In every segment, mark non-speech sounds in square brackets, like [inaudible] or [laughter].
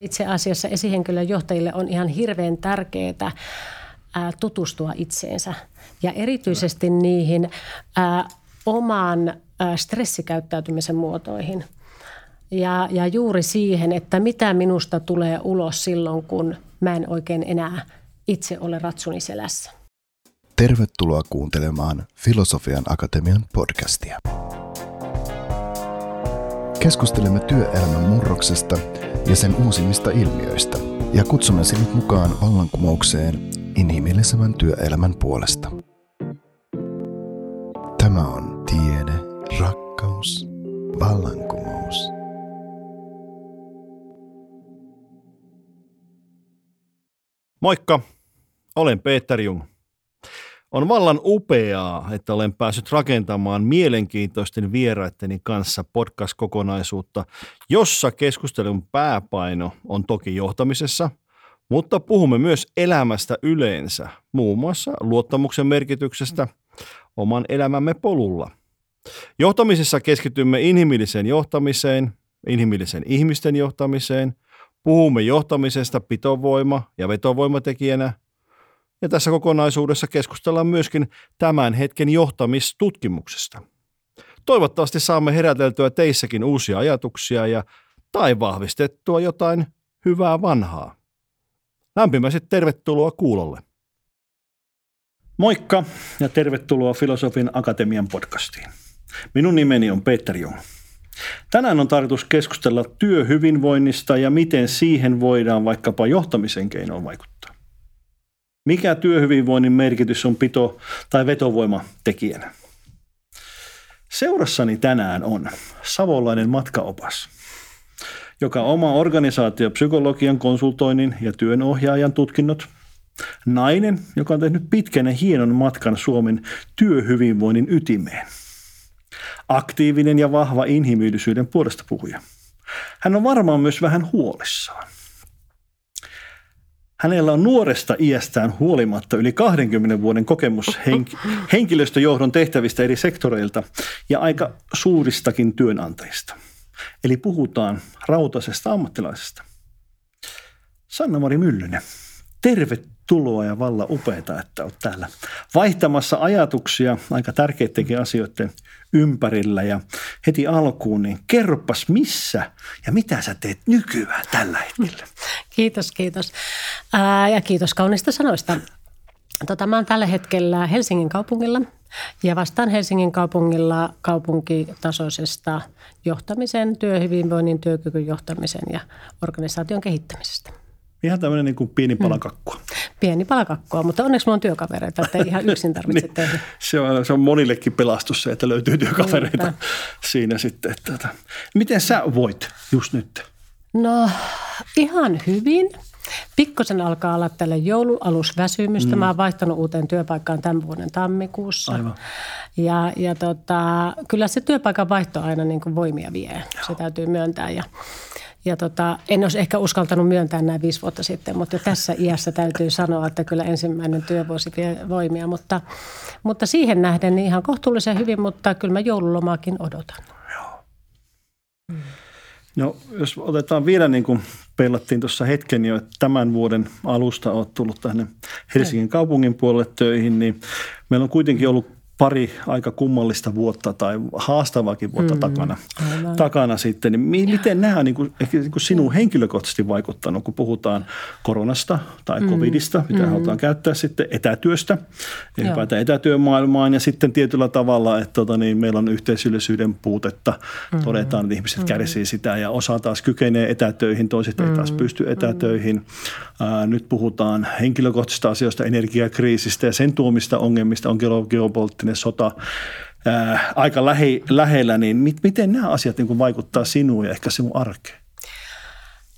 Itse asiassa esihenkilön johtajille on ihan hirveän tärkeää tutustua itseensä ja erityisesti niihin ää, oman ää, stressikäyttäytymisen muotoihin. Ja, ja juuri siihen, että mitä minusta tulee ulos silloin, kun mä en oikein enää itse ole ratsuni selässä. Tervetuloa kuuntelemaan Filosofian Akatemian podcastia. Keskustelemme työelämän murroksesta – ja sen uusimmista ilmiöistä ja kutsumme sinut mukaan vallankumoukseen inhimillisemmän työelämän puolesta. Tämä on tiede, rakkaus, vallankumous. Moikka, olen Peter Jung. On vallan upeaa, että olen päässyt rakentamaan mielenkiintoisten vieraitteni kanssa podcast-kokonaisuutta, jossa keskustelun pääpaino on toki johtamisessa, mutta puhumme myös elämästä yleensä, muun muassa luottamuksen merkityksestä oman elämämme polulla. Johtamisessa keskitymme inhimilliseen johtamiseen, inhimillisen ihmisten johtamiseen, puhumme johtamisesta pitovoima- ja vetovoimatekijänä – ja tässä kokonaisuudessa keskustellaan myöskin tämän hetken johtamistutkimuksesta. Toivottavasti saamme heräteltyä teissäkin uusia ajatuksia ja tai vahvistettua jotain hyvää vanhaa. Lämpimästi tervetuloa kuulolle. Moikka ja tervetuloa Filosofin Akatemian podcastiin. Minun nimeni on Peter Jung. Tänään on tarkoitus keskustella työhyvinvoinnista ja miten siihen voidaan vaikkapa johtamisen keinoin vaikuttaa. Mikä työhyvinvoinnin merkitys on pito- tai vetovoimatekijänä? Seurassani tänään on savolainen matkaopas, joka oma organisaatiopsykologian konsultoinnin ja työnohjaajan tutkinnot, nainen, joka on tehnyt pitkän ja hienon matkan Suomen työhyvinvoinnin ytimeen, aktiivinen ja vahva inhimillisyyden puolesta puhuja. Hän on varmaan myös vähän huolissaan – Hänellä on nuoresta iästään huolimatta yli 20 vuoden kokemus henk- [laughs] henkilöstöjohdon tehtävistä eri sektoreilta ja aika suuristakin työnantajista. Eli puhutaan rautasesta ammattilaisesta. Sanna-Mari Myllynen, tervetuloa ja valla upeita, että olet täällä vaihtamassa ajatuksia aika tärkeidenkin asioiden ympärillä. Ja heti alkuun, niin kerropas missä ja mitä sä teet nykyään tällä hetkellä? Kiitos, kiitos. Ää, ja kiitos kaunista sanoista. Tota, mä oon tällä hetkellä Helsingin kaupungilla ja vastaan Helsingin kaupungilla kaupunkitasoisesta johtamisen, työhyvinvoinnin, työkykyn johtamisen ja organisaation kehittämisestä. Ihan tämmöinen niin kuin pieni pala mm. kakkua. Mm. Pieni pala kakkua, mutta onneksi mulla on työkavereita, että ei ihan yksin tarvitse [laughs] niin, tehdä. Se on, se on monillekin pelastus se, että löytyy työkavereita Niinpä. siinä sitten. Että, että. Miten sä voit just nyt? No ihan hyvin. Pikkusen alkaa olla tälle joulualusväsymystä. Mm. Mä oon vaihtanut uuteen työpaikkaan tämän vuoden tammikuussa. Aivan. Ja, ja tota, kyllä se työpaikan vaihto aina niin kuin voimia vie. Joo. Se täytyy myöntää. Ja, ja tota, en olisi ehkä uskaltanut myöntää näin viisi vuotta sitten, mutta jo tässä iässä täytyy sanoa, että kyllä ensimmäinen työvuosi vie voimia. Mutta, mutta siihen nähden niin ihan kohtuullisen hyvin, mutta kyllä mä joululomaakin odotan. Joo. No jos otetaan vielä niin kuin peilattiin tuossa hetken jo, että tämän vuoden alusta olet tullut tänne Helsingin kaupungin puolelle töihin, niin meillä on kuitenkin ollut pari aika kummallista vuotta tai haastavaakin vuotta mm, takana, takana sitten. Niin miten nämä on niin kuin, ehkä niin kuin sinun henkilökohtaisesti vaikuttanut, kun puhutaan koronasta tai mm, covidista, mitä mm. halutaan käyttää sitten etätyöstä, ylipäätään etätyömaailmaan ja sitten tietyllä tavalla, että tota, niin meillä on yhteisöllisyyden puutetta. Mm. Todetaan, että ihmiset mm. kärsii sitä ja osa taas kykenee etätöihin, toiset mm. ei taas mm. pysty etätöihin. Mm. Ää, nyt puhutaan henkilökohtaisista asioista, energiakriisistä ja sen tuomista ongelmista on geopoliittinen sota ää, aika lähe, lähellä, niin mit, miten nämä asiat niin vaikuttaa sinuun ja ehkä sinun arkeen?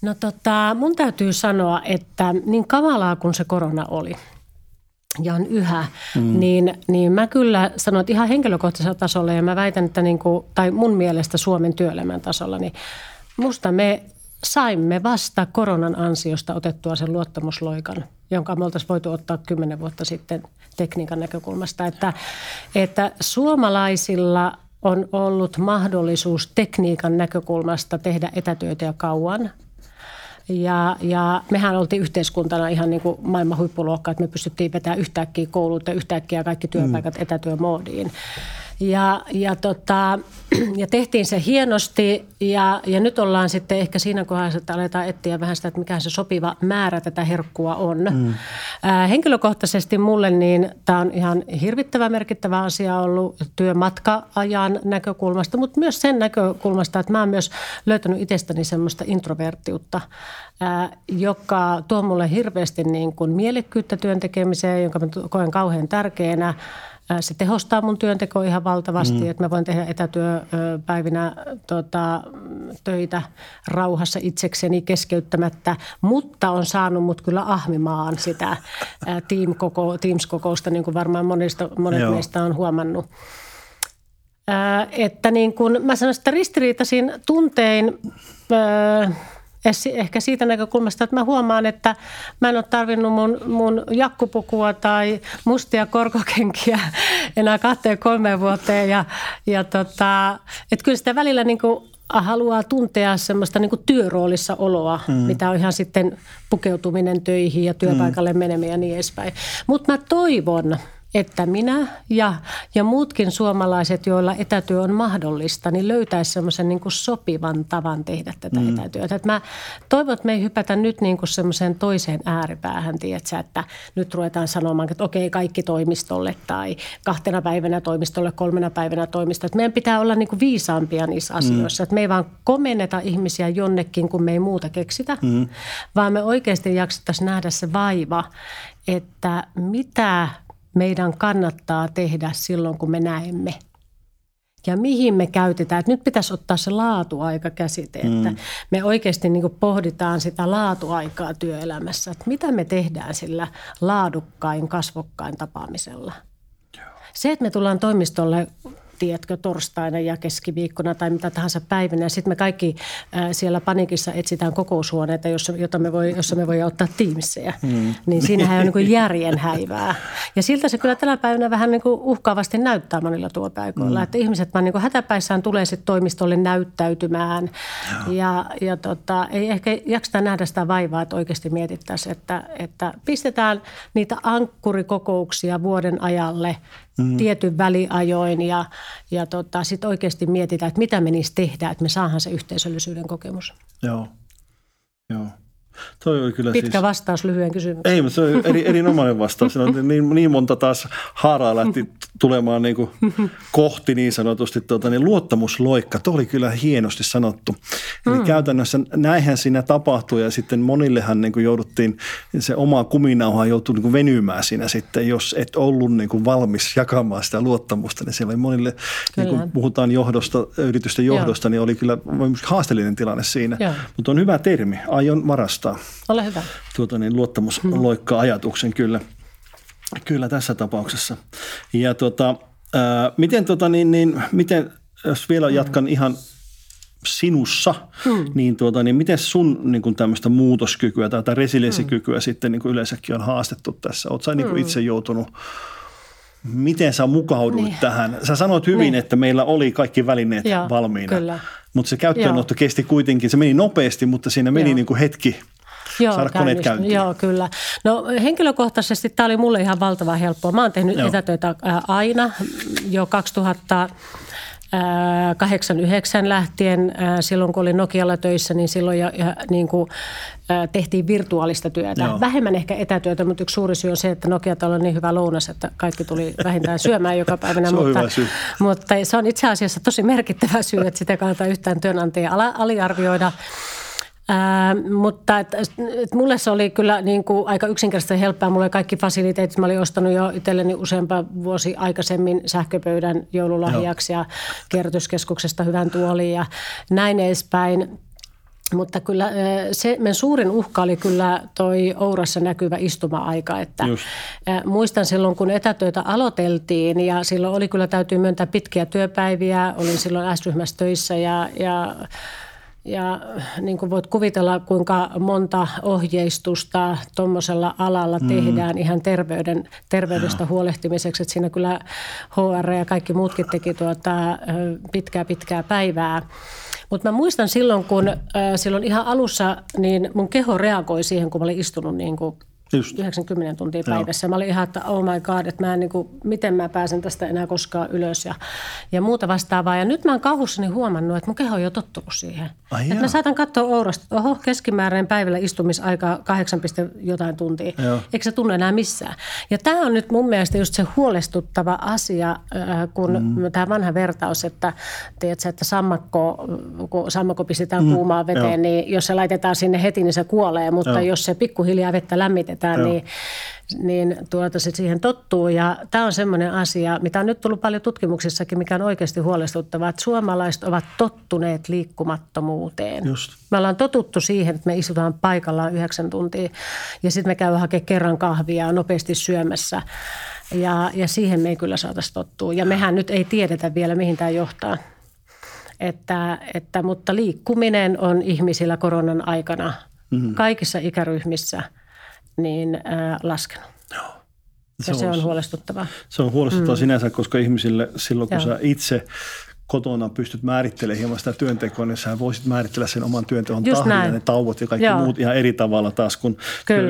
No tota, mun täytyy sanoa, että niin kamalaa kuin se korona oli ja on yhä, mm. niin, niin mä kyllä sanon, että ihan henkilökohtaisella tasolla ja mä väitän, että niin kuin, tai mun mielestä Suomen työelämän tasolla, niin musta me saimme vasta koronan ansiosta otettua sen luottamusloikan, jonka me oltaisiin voitu ottaa kymmenen vuotta sitten tekniikan näkökulmasta. Että, että suomalaisilla on ollut mahdollisuus tekniikan näkökulmasta tehdä etätyötä jo kauan. Ja, ja mehän oltiin yhteiskuntana ihan niin kuin maailman huippuluokka, että me pystyttiin vetämään yhtäkkiä koulut ja yhtäkkiä kaikki työpaikat mm. etätyömoodiin. Ja, ja, tota, [clears throat] ja tehtiin se hienosti ja, ja nyt ollaan sitten ehkä siinä kohdassa, että aletaan etsiä vähän sitä, että mikä se sopiva määrä tätä herkkua on. Mm. Ää, henkilökohtaisesti mulle niin tämä on ihan hirvittävä merkittävä asia ollut työmatka-ajan näkökulmasta, mutta myös sen näkökulmasta, että mä oon myös löytänyt itsestäni semmoista introvertiutta, ää, joka tuo mulle hirveästi niin kuin mielekkyyttä työntekemiseen, jonka mä koen kauhean tärkeänä – se tehostaa mun työntekoa ihan valtavasti, mm. että mä voin tehdä etätyöpäivinä tota, töitä rauhassa itsekseni keskeyttämättä, mutta on saanut mut kyllä ahmimaan sitä team-koko, Teams-kokousta, niin kuin varmaan monista, monet Joo. meistä on huomannut. että niin kun, mä sanoisin, että ristiriitaisin tuntein ehkä siitä näkökulmasta, että mä huomaan, että mä en ole tarvinnut mun, mun jakkupukua tai mustia korkokenkiä [laughs] enää kahteen kolmeen vuoteen. Ja, ja tota, että kyllä sitä välillä niin kuin haluaa tuntea semmoista niin kuin työroolissa oloa, mm. mitä on ihan sitten pukeutuminen töihin ja työpaikalle mm. meneminen ja niin edespäin. Mutta mä toivon, että minä ja, ja muutkin suomalaiset, joilla etätyö on mahdollista, niin löytäisi semmoisen niin kuin sopivan tavan tehdä tätä mm. etätyötä. Että mä toivon, että me ei hypätä nyt niin kuin semmoiseen toiseen ääripäähän, tiedätkö, että nyt ruvetaan sanomaan, että okei, kaikki toimistolle tai kahtena päivänä toimistolle, kolmena päivänä toimistolle. Että meidän pitää olla niin kuin viisaampia niissä mm. asioissa. Mm. Että me ei vaan komenneta ihmisiä jonnekin, kun me ei muuta keksitä, mm. vaan me oikeasti jaksettaisiin nähdä se vaiva, että mitä meidän kannattaa tehdä silloin, kun me näemme. Ja mihin me käytetään. Että nyt pitäisi ottaa se laatuaika käsite, että mm. me oikeasti niin pohditaan sitä laatuaikaa työelämässä. Että mitä me tehdään sillä laadukkain, kasvokkain tapaamisella. Se, että me tullaan toimistolle tiedätkö, torstaina ja keskiviikkona tai mitä tahansa päivänä. Sitten me kaikki äh, siellä panikissa etsitään kokoushuoneita, jossa, jota me voi, jossa me voidaan ottaa tiimissejä. Mm. Niin siinähän on niin järjen häivää. Ja siltä se kyllä tänä päivänä vähän niin kuin uhkaavasti näyttää monilla tuopaikoilla. Mm. Että ihmiset vaan niin kuin hätäpäissään tulee sitten toimistolle näyttäytymään. Joo. Ja, ja tota, ei ehkä jakseta nähdä sitä vaivaa, että oikeasti mietittäisiin, että, että pistetään niitä ankkurikokouksia vuoden ajalle – mm. tietyn väliajoin ja, ja tota, sitten oikeasti mietitään, että mitä me niistä tehdään, että me saadaan se yhteisöllisyyden kokemus. Joo, joo. Toi oli kyllä Pitkä siis... vastaus lyhyen kysymykseen. Ei, mutta se on eri, erinomainen vastaus. niin, niin monta taas haaraa lähti tulemaan niin kuin kohti niin sanotusti tuota, niin luottamusloikka. Tuo oli kyllä hienosti sanottu. Eli mm. käytännössä näinhän siinä tapahtui ja sitten monillehan niin kuin jouduttiin, se oma kuminauha joutui niin kuin venymään siinä sitten, jos et ollut niin kuin valmis jakamaan sitä luottamusta. Niin siellä oli monille, niin kuin puhutaan johdosta, yritysten johdosta, Joo. niin oli kyllä haasteellinen tilanne siinä. Joo. Mutta on hyvä termi, aion varastaa. Ole hyvä. Tuota, niin luottamusloikka-ajatuksen kyllä, kyllä tässä tapauksessa. Ja tuota, ää, miten, tuota, niin, niin, miten, jos vielä jatkan ihan sinussa, hmm. niin, tuota, niin miten sun niin kuin tämmöistä muutoskykyä tai, tai resilienssikykyä hmm. sitten niin kuin yleensäkin on haastettu tässä? Oletko niin kuin hmm. itse joutunut Miten sä mukauduit niin. tähän? Sä sanoit hyvin, niin. että meillä oli kaikki välineet Joo, valmiina, kyllä. mutta se käyttöönotto Joo. kesti kuitenkin, se meni nopeasti, mutta siinä meni Joo. niin kuin hetki Joo, saada koneet käyntiin. Joo, kyllä. No henkilökohtaisesti tämä oli mulle ihan valtavan helppoa. Mä oon tehnyt Joo. etätöitä aina jo 2000 89 lähtien, silloin kun olin Nokialla töissä, niin silloin ja, ja niin kuin, tehtiin virtuaalista työtä. Joo. Vähemmän ehkä etätyötä, mutta yksi suuri syy on se, että Nokia on niin hyvä lounas, että kaikki tuli vähintään [laughs] syömään joka päivänä. se mutta, syy. mutta se on itse asiassa tosi merkittävä syy, että sitä kannattaa yhtään työnantajia aliarvioida. Ää, mutta et, et mulle se oli kyllä niin kuin aika yksinkertaisesti helppoa. Mulla oli kaikki fasiliteetit. Mä olin ostanut jo itselleni useampa vuosi aikaisemmin sähköpöydän joululahjaksi Joo. ja kierrätyskeskuksesta hyvän tuolin ja näin edespäin. Mutta kyllä se meidän suurin uhka oli kyllä toi Ourassa näkyvä istuma-aika. Että Just. muistan silloin, kun etätöitä aloiteltiin ja silloin oli kyllä täytyy myöntää pitkiä työpäiviä. Olin silloin S-ryhmässä töissä ja, ja ja niin kuin voit kuvitella, kuinka monta ohjeistusta tuommoisella alalla mm. tehdään ihan terveyden, terveydestä huolehtimiseksi. Että siinä kyllä HR ja kaikki muutkin teki tuota pitkää pitkää päivää. Mutta mä muistan silloin, kun äh, silloin ihan alussa, niin mun keho reagoi siihen, kun mä olin istunut niin kuin Just. 90 tuntia päivässä. Joo. Mä olin ihan, että oh my god, että mä en niin kuin, miten mä pääsen tästä enää koskaan ylös ja, ja muuta vastaavaa. Ja nyt mä oon kauhussani huomannut, että mun keho on jo tottunut siihen. Ai että mä saatan katsoa Ourasta, että oho, keskimääräinen päivällä istumisaika 8, jotain tuntia. Joo. Eikä se tunne enää missään. Ja tämä on nyt mun mielestä just se huolestuttava asia, äh, kun mm. tämä vanha vertaus, että tiedätkö, että sammakko, kun sammakko pistetään mm. kuumaan veteen, Joo. niin jos se laitetaan sinne heti, niin se kuolee. Mutta Joo. jos se pikkuhiljaa vettä lämmitetään, käytetään, niin, niin tuota, se siihen tottuu. Ja tämä on semmoinen asia, mitä on nyt tullut paljon tutkimuksissakin, mikä on oikeasti huolestuttavaa, että suomalaiset ovat tottuneet liikkumattomuuteen. Just. Me ollaan totuttu siihen, että me istutaan paikallaan yhdeksän tuntia ja sitten me käydään hakemaan kerran kahvia nopeasti syömässä. Ja, ja siihen me ei kyllä saataisi tottua. Ja mehän nyt ei tiedetä vielä, mihin tämä johtaa. Että, että, mutta liikkuminen on ihmisillä koronan aikana mm-hmm. kaikissa ikäryhmissä – niin äh, laskenut. Joo. Se ja on, se on huolestuttavaa. Se on huolestuttavaa mm. sinänsä, koska ihmisille silloin, kun Joo. sä itse kotona pystyt määrittelemään hieman sitä työntekoa, niin sä voisit määritellä sen oman työnteon tahdin ja ne tauot ja kaikki Joo. muut ihan eri tavalla taas kuin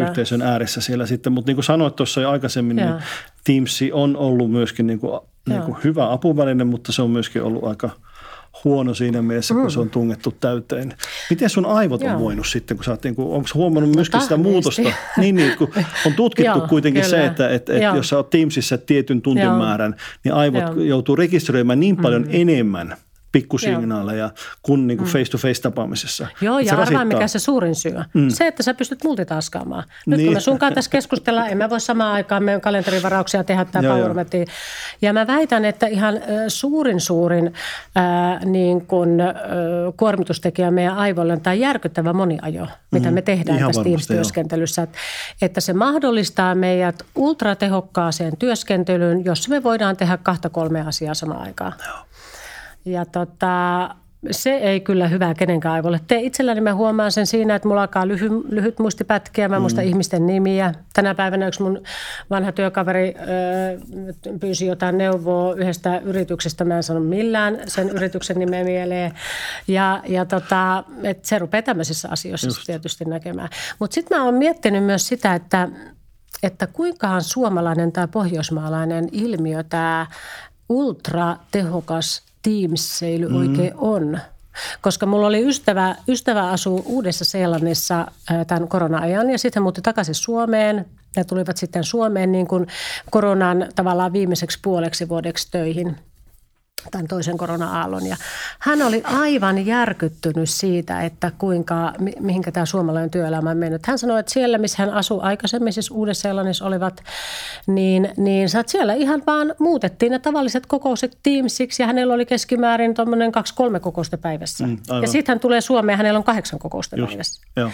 yhteisön ääressä siellä sitten. Mutta niin kuin sanoit tuossa jo aikaisemmin, niin Joo. niin Teams on ollut myöskin niin kuin, niin kuin hyvä apuväline, mutta se on myöskin ollut aika – huono siinä mielessä, kun mm. se on tungettu täyteen. Miten sun aivot on Joo. voinut sitten, kun sä oot, niin kuin, onko huomannut no, myöskin sitä muutosta? niin, niin, kun on tutkittu [laughs] Joo, kuitenkin kyllä. se, että, että, että jos sä oot Teamsissa tietyn tuntimäärän, niin aivot Joo. joutuu rekisteröimään niin paljon mm. enemmän – pikkusignaaleja kuin, niin kuin mm. face-to-face-tapaamisessa. Joo, ja arvaa mikä se suurin syy mm. Se, että sä pystyt multitaskaamaan. Nyt niin. kun me sunkaan tässä keskustellaan, en mä voi samaan aikaan meidän kalenterivarauksia tehdä tämä PowerMetti. Ja mä väitän, että ihan suurin suurin äh, niin kuin, äh, kuormitustekijä meidän aivoille on tämä järkyttävä moniajo, mitä mm. me tehdään ihan tässä Teams-työskentelyssä. Että, että se mahdollistaa meidät ultratehokkaaseen työskentelyyn, jossa me voidaan tehdä kahta kolmea asiaa samaan aikaan. Joo. Ja tota, se ei kyllä hyvää kenenkään aivolle Te itselläni mä huomaan sen siinä, että mulla alkaa lyhy, lyhyt muistipätkiä. Mä muistan mm. ihmisten nimiä. Tänä päivänä yksi mun vanha työkaveri ö, pyysi jotain neuvoa yhdestä yrityksestä. Mä en sano millään sen yrityksen nimeä mieleen. Ja, ja tota, et se rupeaa tämmöisissä asioissa Just. tietysti näkemään. Mutta sitten mä oon miettinyt myös sitä, että että kuinkahan suomalainen tai pohjoismaalainen ilmiö tämä ultratehokas Teams-seily mm. oikein on. Koska mulla oli ystävä, ystävä asuu Uudessa-Seelannissa tämän korona-ajan ja sitten hän muutti takaisin Suomeen. Ne tulivat sitten Suomeen niin kuin koronan tavallaan viimeiseksi puoleksi vuodeksi töihin – tämän toisen korona-aallon. Ja hän oli aivan järkyttynyt siitä, että kuinka, mihinkä tämä suomalainen työelämä on mennyt. Hän sanoi, että siellä, missä hän asui aikaisemmin, siis uudessa olivat, niin, niin siellä ihan vaan muutettiin ne tavalliset kokoukset Teamsiksi ja hänellä oli keskimäärin tuommoinen kaksi-kolme kokousta päivässä. Mm, ja sitten hän tulee Suomeen ja hänellä on kahdeksan kokousta Just, päivässä. Joo.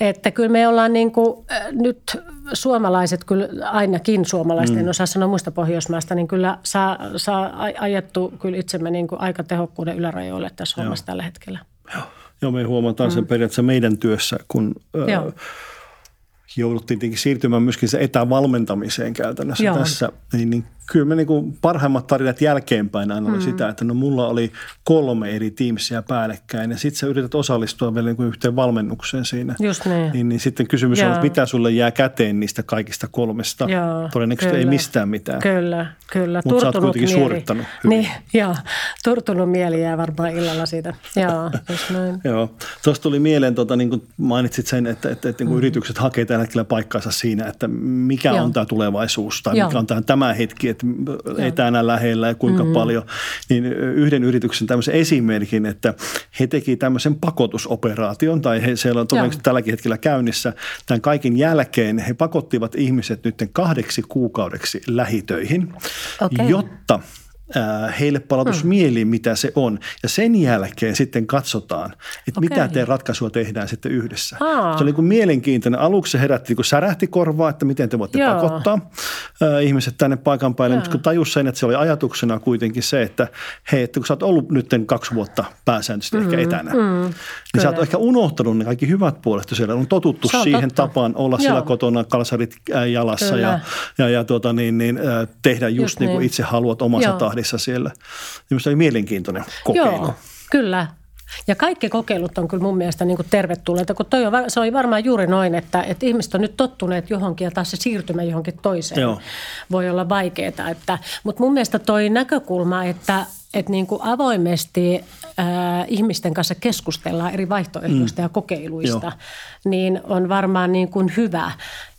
Että kyllä me ollaan niin kuin, äh, nyt suomalaiset, kyllä ainakin suomalaiset, mm. en osaa sanoa muista Pohjoismaista, niin kyllä saa, saa ajettu kyllä itsemme niin kuin aika tehokkuuden ylärajoille tässä hommassa tällä hetkellä. Joo. Joo, me huomataan mm. sen periaatteessa meidän työssä, kun Joo jouduttiin tietenkin siirtymään myöskin se etävalmentamiseen käytännössä Joo. tässä, niin, niin kyllä me niin parhaimmat tarinat jälkeenpäin aina mm. oli sitä, että no mulla oli kolme eri Teamsia päällekkäin ja sitten sä yrität osallistua vielä niin yhteen valmennukseen siinä. Just niin. Niin, niin sitten kysymys Joo. on, että mitä sulle jää käteen niistä kaikista kolmesta. Joo, Todennäköisesti kyllä. ei mistään mitään. Kyllä, kyllä. Mutta sä oot kuitenkin mieli. suorittanut hyvin. Niin, joo. Turtunut mieli jää varmaan illalla siitä. Joo, just näin. [laughs] joo. Tuosta tuli mieleen, tota, niin kuin mainitsit sen, että, että, että niin kuin mm. yritykset hakee tällä hetkellä paikkaansa siinä, että mikä joo. on tämä tulevaisuus tai joo. mikä on tämä, tämä hetki, että etänä lähellä ja kuinka mm-hmm. paljon. Niin yhden yrityksen tämmöisen esimerkin, että he teki tämmöisen pakotusoperaation tai he, siellä on todennäköisesti tälläkin hetkellä käynnissä. Tämän kaiken jälkeen he pakottivat ihmiset nyt kahdeksi kuukaudeksi lähitöihin, okay. jotta heille palautus mm. mieliin, mitä se on. Ja sen jälkeen sitten katsotaan, että okay. mitä te ratkaisua tehdään sitten yhdessä. Aa. Se oli niin mielenkiintoinen. Aluksi se herätti niin särähti korvaa, että miten te voitte Joo. pakottaa äh, ihmiset tänne paikan päälle. Mutta kun tajus sen, että se oli ajatuksena kuitenkin se, että hei, että kun sä oot ollut nyt kaksi vuotta pääsääntöisesti mm, ehkä etänä, mm, niin kyllä. sä oot ehkä unohtanut ne kaikki hyvät puolet. Siellä on totuttu siihen totta. tapaan olla Joo. siellä kotona kalsarit jalassa ja, ja, ja tuota, niin, niin, tehdä just, just niin kuin niin. itse haluat omassa Joo. Tahdissa siellä. Minusta oli mielenkiintoinen kokeilu. Joo, kyllä. Ja kaikki kokeilut on kyllä mun mielestä niin kuin tervetulleita, kun toi on, se oli varmaan juuri noin, että, että ihmiset on nyt tottuneet johonkin ja taas se siirtymä johonkin toiseen Joo. voi olla vaikeaa. Että, mutta mun mielestä toi näkökulma, että, että niin kuin avoimesti äh, ihmisten kanssa keskustellaan eri vaihtoehdoista mm. ja kokeiluista, Joo. niin on varmaan niin kuin hyvä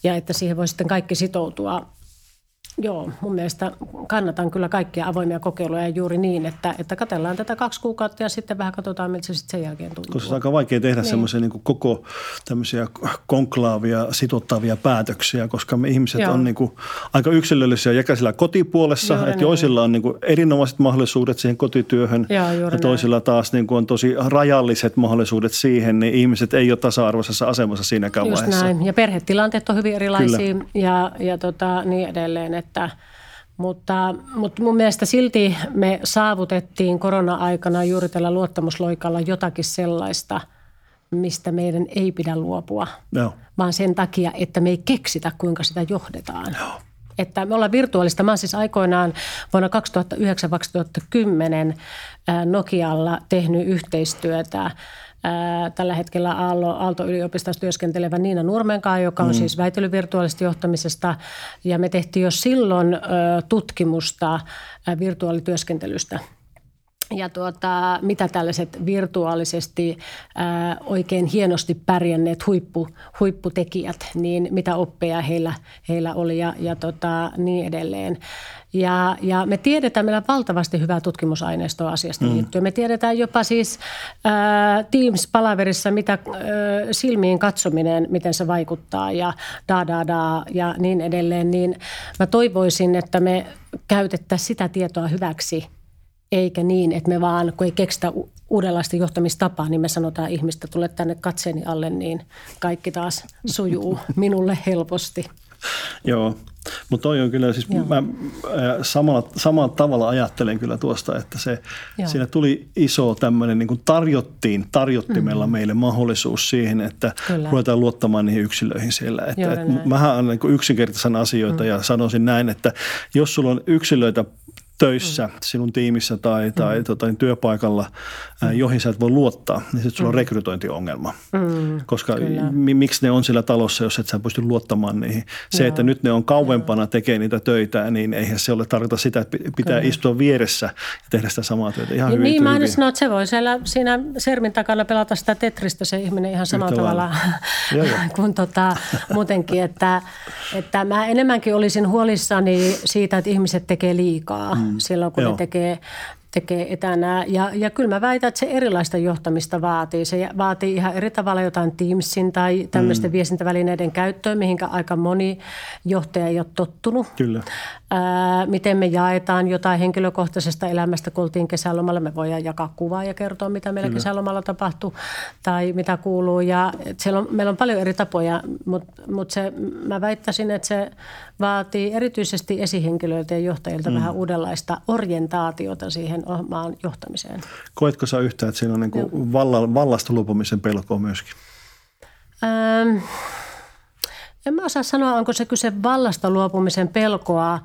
ja että siihen voi sitten kaikki sitoutua Joo, mun mielestä kannatan kyllä kaikkia avoimia kokeiluja juuri niin, että, että katsellaan tätä kaksi kuukautta ja sitten vähän katsotaan, miltä se sitten sen jälkeen tuntuu. Koska se on aika vaikea tehdä niin. semmoisia niin koko tämmöisiä konklaavia, sitottavia päätöksiä, koska me ihmiset Joo. on niin kuin aika yksilöllisiä jäkäisillä kotipuolessa, juuri että niin. joisilla on niin kuin erinomaiset mahdollisuudet siihen kotityöhön Joo, ja toisilla näin. taas niin kuin on tosi rajalliset mahdollisuudet siihen, niin ihmiset ei ole tasa-arvoisessa asemassa siinäkään Just vaiheessa. näin. Ja perhetilanteet on hyvin erilaisia kyllä. ja, ja tota, niin edelleen, että, mutta, mutta mun mielestä silti me saavutettiin korona-aikana juuri tällä luottamusloikalla jotakin sellaista, mistä meidän ei pidä luopua, no. vaan sen takia, että me ei keksitä, kuinka sitä johdetaan. No. Että me ollaan virtuaalista. Mä siis aikoinaan vuonna 2009-2010 Nokialla tehnyt yhteistyötä tällä hetkellä Aalto, Aalto-yliopistossa työskentelevä Niina Nurmenkaa, joka on mm. siis väitellyt virtuaalista johtamisesta. Ja me tehtiin jo silloin tutkimusta virtuaalityöskentelystä ja tuota, mitä tällaiset virtuaalisesti ää, oikein hienosti pärjänneet huippu, huipputekijät, niin mitä oppeja heillä, heillä oli ja, ja tota, niin edelleen. Ja, ja me tiedetään, meillä on valtavasti hyvää tutkimusaineistoa asiasta mm. liittyen. Me tiedetään jopa siis ää, Teams-palaverissa, mitä ää, silmiin katsominen, miten se vaikuttaa ja da da da ja niin edelleen. Niin mä toivoisin, että me käytettäisiin sitä tietoa hyväksi – eikä niin, että me vaan, kun ei keksitä uudenlaista johtamistapaa, niin me sanotaan ihmistä, tule tänne katseeni alle, niin kaikki taas sujuu [laughs] minulle helposti. Joo, mutta toi on kyllä siis, Joo. mä samalla, samalla tavalla ajattelen kyllä tuosta, että se, siinä tuli iso tämmöinen, niin kuin tarjottiin, tarjottimella mm-hmm. meille mahdollisuus siihen, että kyllä. ruvetaan luottamaan niihin yksilöihin siellä. Että, et, mähän olen niin yksinkertaisen asioita mm. ja sanoisin näin, että jos sulla on yksilöitä töissä, mm. sinun tiimissä tai, tai mm. tota, niin työpaikalla, mm. joihin sä et voi luottaa, niin sitten sulla on mm. rekrytointiongelma. Mm, Koska mi, miksi ne on siellä talossa, jos et sä pysty luottamaan niihin. Se, Joo. että nyt ne on kauempana tekee niitä töitä, niin eihän se ole tarkoita sitä, että pitää kyllä. istua vieressä ja tehdä sitä samaa työtä. Ihan niin, hyvin, mä en sano, että se voi siellä siinä sermin takana pelata sitä Tetristä se ihminen ihan samalla tavalla [laughs] [laughs] kuin tota, muutenkin. Että, että mä enemmänkin olisin huolissani siitä, että ihmiset tekee liikaa. Mm mm. silloin, kun Joo. ne tekee, tekee etänä. Ja, ja kyllä mä väitän, että se erilaista johtamista vaatii. Se vaatii ihan eri tavalla jotain Teamsin tai tämmöisten mm. viestintävälineiden käyttöön, mihinkä aika moni johtaja ei ole tottunut. Kyllä. Ää, miten me jaetaan jotain henkilökohtaisesta elämästä, kun oltiin kesälomalla. Me voidaan jakaa kuvaa ja kertoa, mitä meillä Kyllä. kesälomalla tapahtuu tai mitä kuuluu. Ja siellä on, meillä on paljon eri tapoja, mutta mut se, mä väittäisin, että se vaatii erityisesti esihenkilöiltä ja johtajilta mm. vähän uudenlaista orientaatiota siihen omaan johtamiseen. Koetko sä yhtään, että siinä on niin valla, vallasta lupumisen pelkoa myöskin? Ähm, en mä osaa sanoa, onko se kyse vallasta luopumisen pelkoa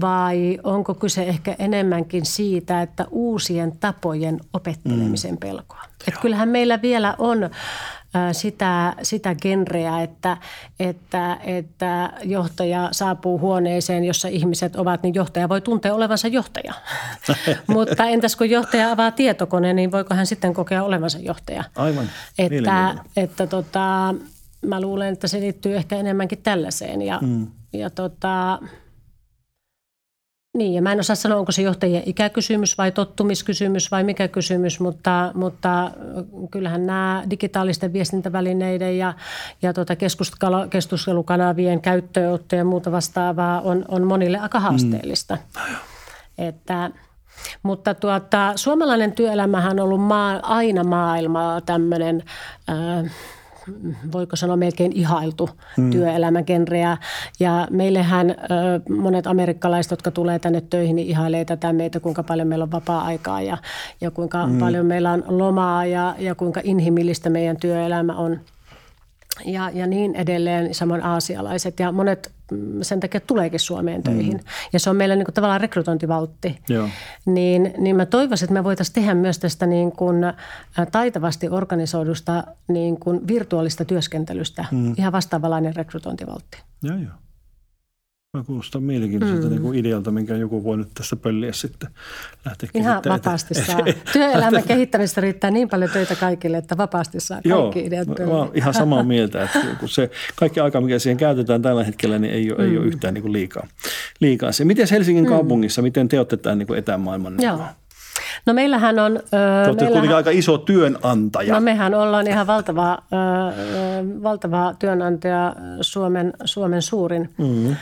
vai onko kyse ehkä enemmänkin siitä, että uusien tapojen opettelemisen mm. pelkoa. Et kyllähän meillä vielä on sitä, sitä genreä, että, että, että johtaja saapuu huoneeseen, jossa ihmiset ovat, niin johtaja voi tuntea olevansa johtaja. [laughs] Mutta entäs kun johtaja avaa tietokone, niin voiko hän sitten kokea olevansa johtaja? Aivan. Että, että tota, mä luulen, että se liittyy ehkä enemmänkin tällaiseen. Ja, mm. ja tota, niin, ja mä en osaa sanoa, onko se johtajien ikäkysymys vai tottumiskysymys vai mikä kysymys, mutta, mutta kyllähän nämä digitaalisten viestintävälineiden ja, ja tuota keskustelukanavien käyttöönotto ja muuta vastaavaa on, on monille aika haasteellista. Mm. Että, Mutta tuota, suomalainen työelämähän on ollut maa, aina maailmaa tämmöinen... Äh, voiko sanoa melkein ihailtu mm. työelämägenre. Ja, ja meillähän ö, monet amerikkalaiset, jotka tulee tänne töihin, niin ihailee tätä meitä, kuinka paljon meillä on vapaa-aikaa ja, ja kuinka mm. paljon meillä on lomaa ja, ja kuinka inhimillistä meidän työelämä on – ja, ja niin edelleen, samoin aasialaiset ja monet mm, sen takia tuleekin Suomeen töihin. Mm. Ja se on meillä niin kuin tavallaan rekrytointivaltti. Joo. Niin, niin mä toivoisin, että me voitaisiin tehdä myös tästä niin kuin taitavasti organisoidusta niin kuin virtuaalista työskentelystä mm. ihan vastaavanlainen rekrytointivaltti. Joo, joo. Mä kuulostaa mielenkiintoiselta mm. niin idealta, minkä joku voi nyt tässä pölliä sitten lähteä Ihan vapaasti saa. [laughs] Työelämän kehittämistä riittää niin paljon töitä kaikille, että vapaasti saa kaikki Joo, ideat mä oon ihan samaa mieltä, että [laughs] se kaikki aika, mikä siihen käytetään tällä hetkellä, niin ei ole, mm. ei ole yhtään niin kuin liikaa. liikaa. Se, miten Helsingin mm. kaupungissa, miten te olette tämän niin etämaailman? Joo. No meillähän on... Öö, Olette meillähän, aika iso työnantaja. No mehän ollaan ihan valtava, valtava työnantaja, Suomen, Suomen suurin. Mm.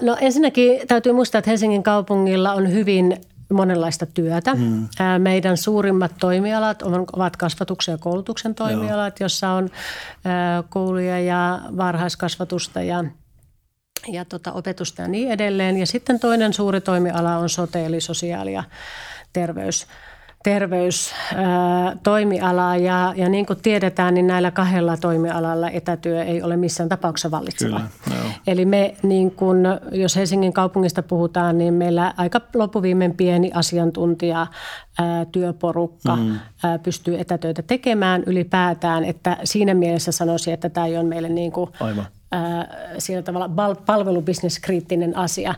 No ensinnäkin täytyy muistaa, että Helsingin kaupungilla on hyvin monenlaista työtä. Mm. Meidän suurimmat toimialat ovat kasvatuksen ja koulutuksen toimialat, Joo. jossa on kouluja ja varhaiskasvatusta ja ja tota, opetusta ja niin edelleen. Ja sitten toinen suuri toimiala on sote, eli sosiaali- ja terveys terveystoimialaa ja, ja niin kuin tiedetään, niin näillä kahdella toimialalla etätyö ei ole missään tapauksessa vallitseva. Kyllä, Eli me, niin kuin, jos Helsingin kaupungista puhutaan, niin meillä aika loppuviimein pieni asiantuntija ää, työporukka mm. ää, pystyy etätöitä tekemään ylipäätään, että siinä mielessä sanoisin, että tämä ei ole meille niin kuin, Aivan. Ää, sillä tavalla palvelubisneskriittinen asia.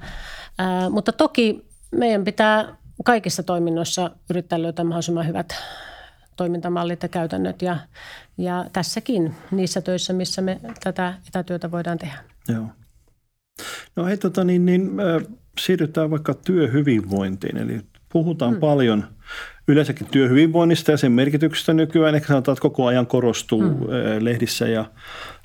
Ää, mutta toki meidän pitää kaikissa toiminnoissa yrittää löytää mahdollisimman hyvät toimintamallit ja käytännöt ja, ja tässäkin niissä töissä, missä me tätä etätyötä voidaan tehdä. Joo. No hei, tota, niin, niin, siirrytään vaikka työhyvinvointiin. Eli puhutaan hmm. paljon yleensäkin työhyvinvoinnista ja sen merkityksestä nykyään. Ehkä sanotaan, että koko ajan korostuu hmm. lehdissä ja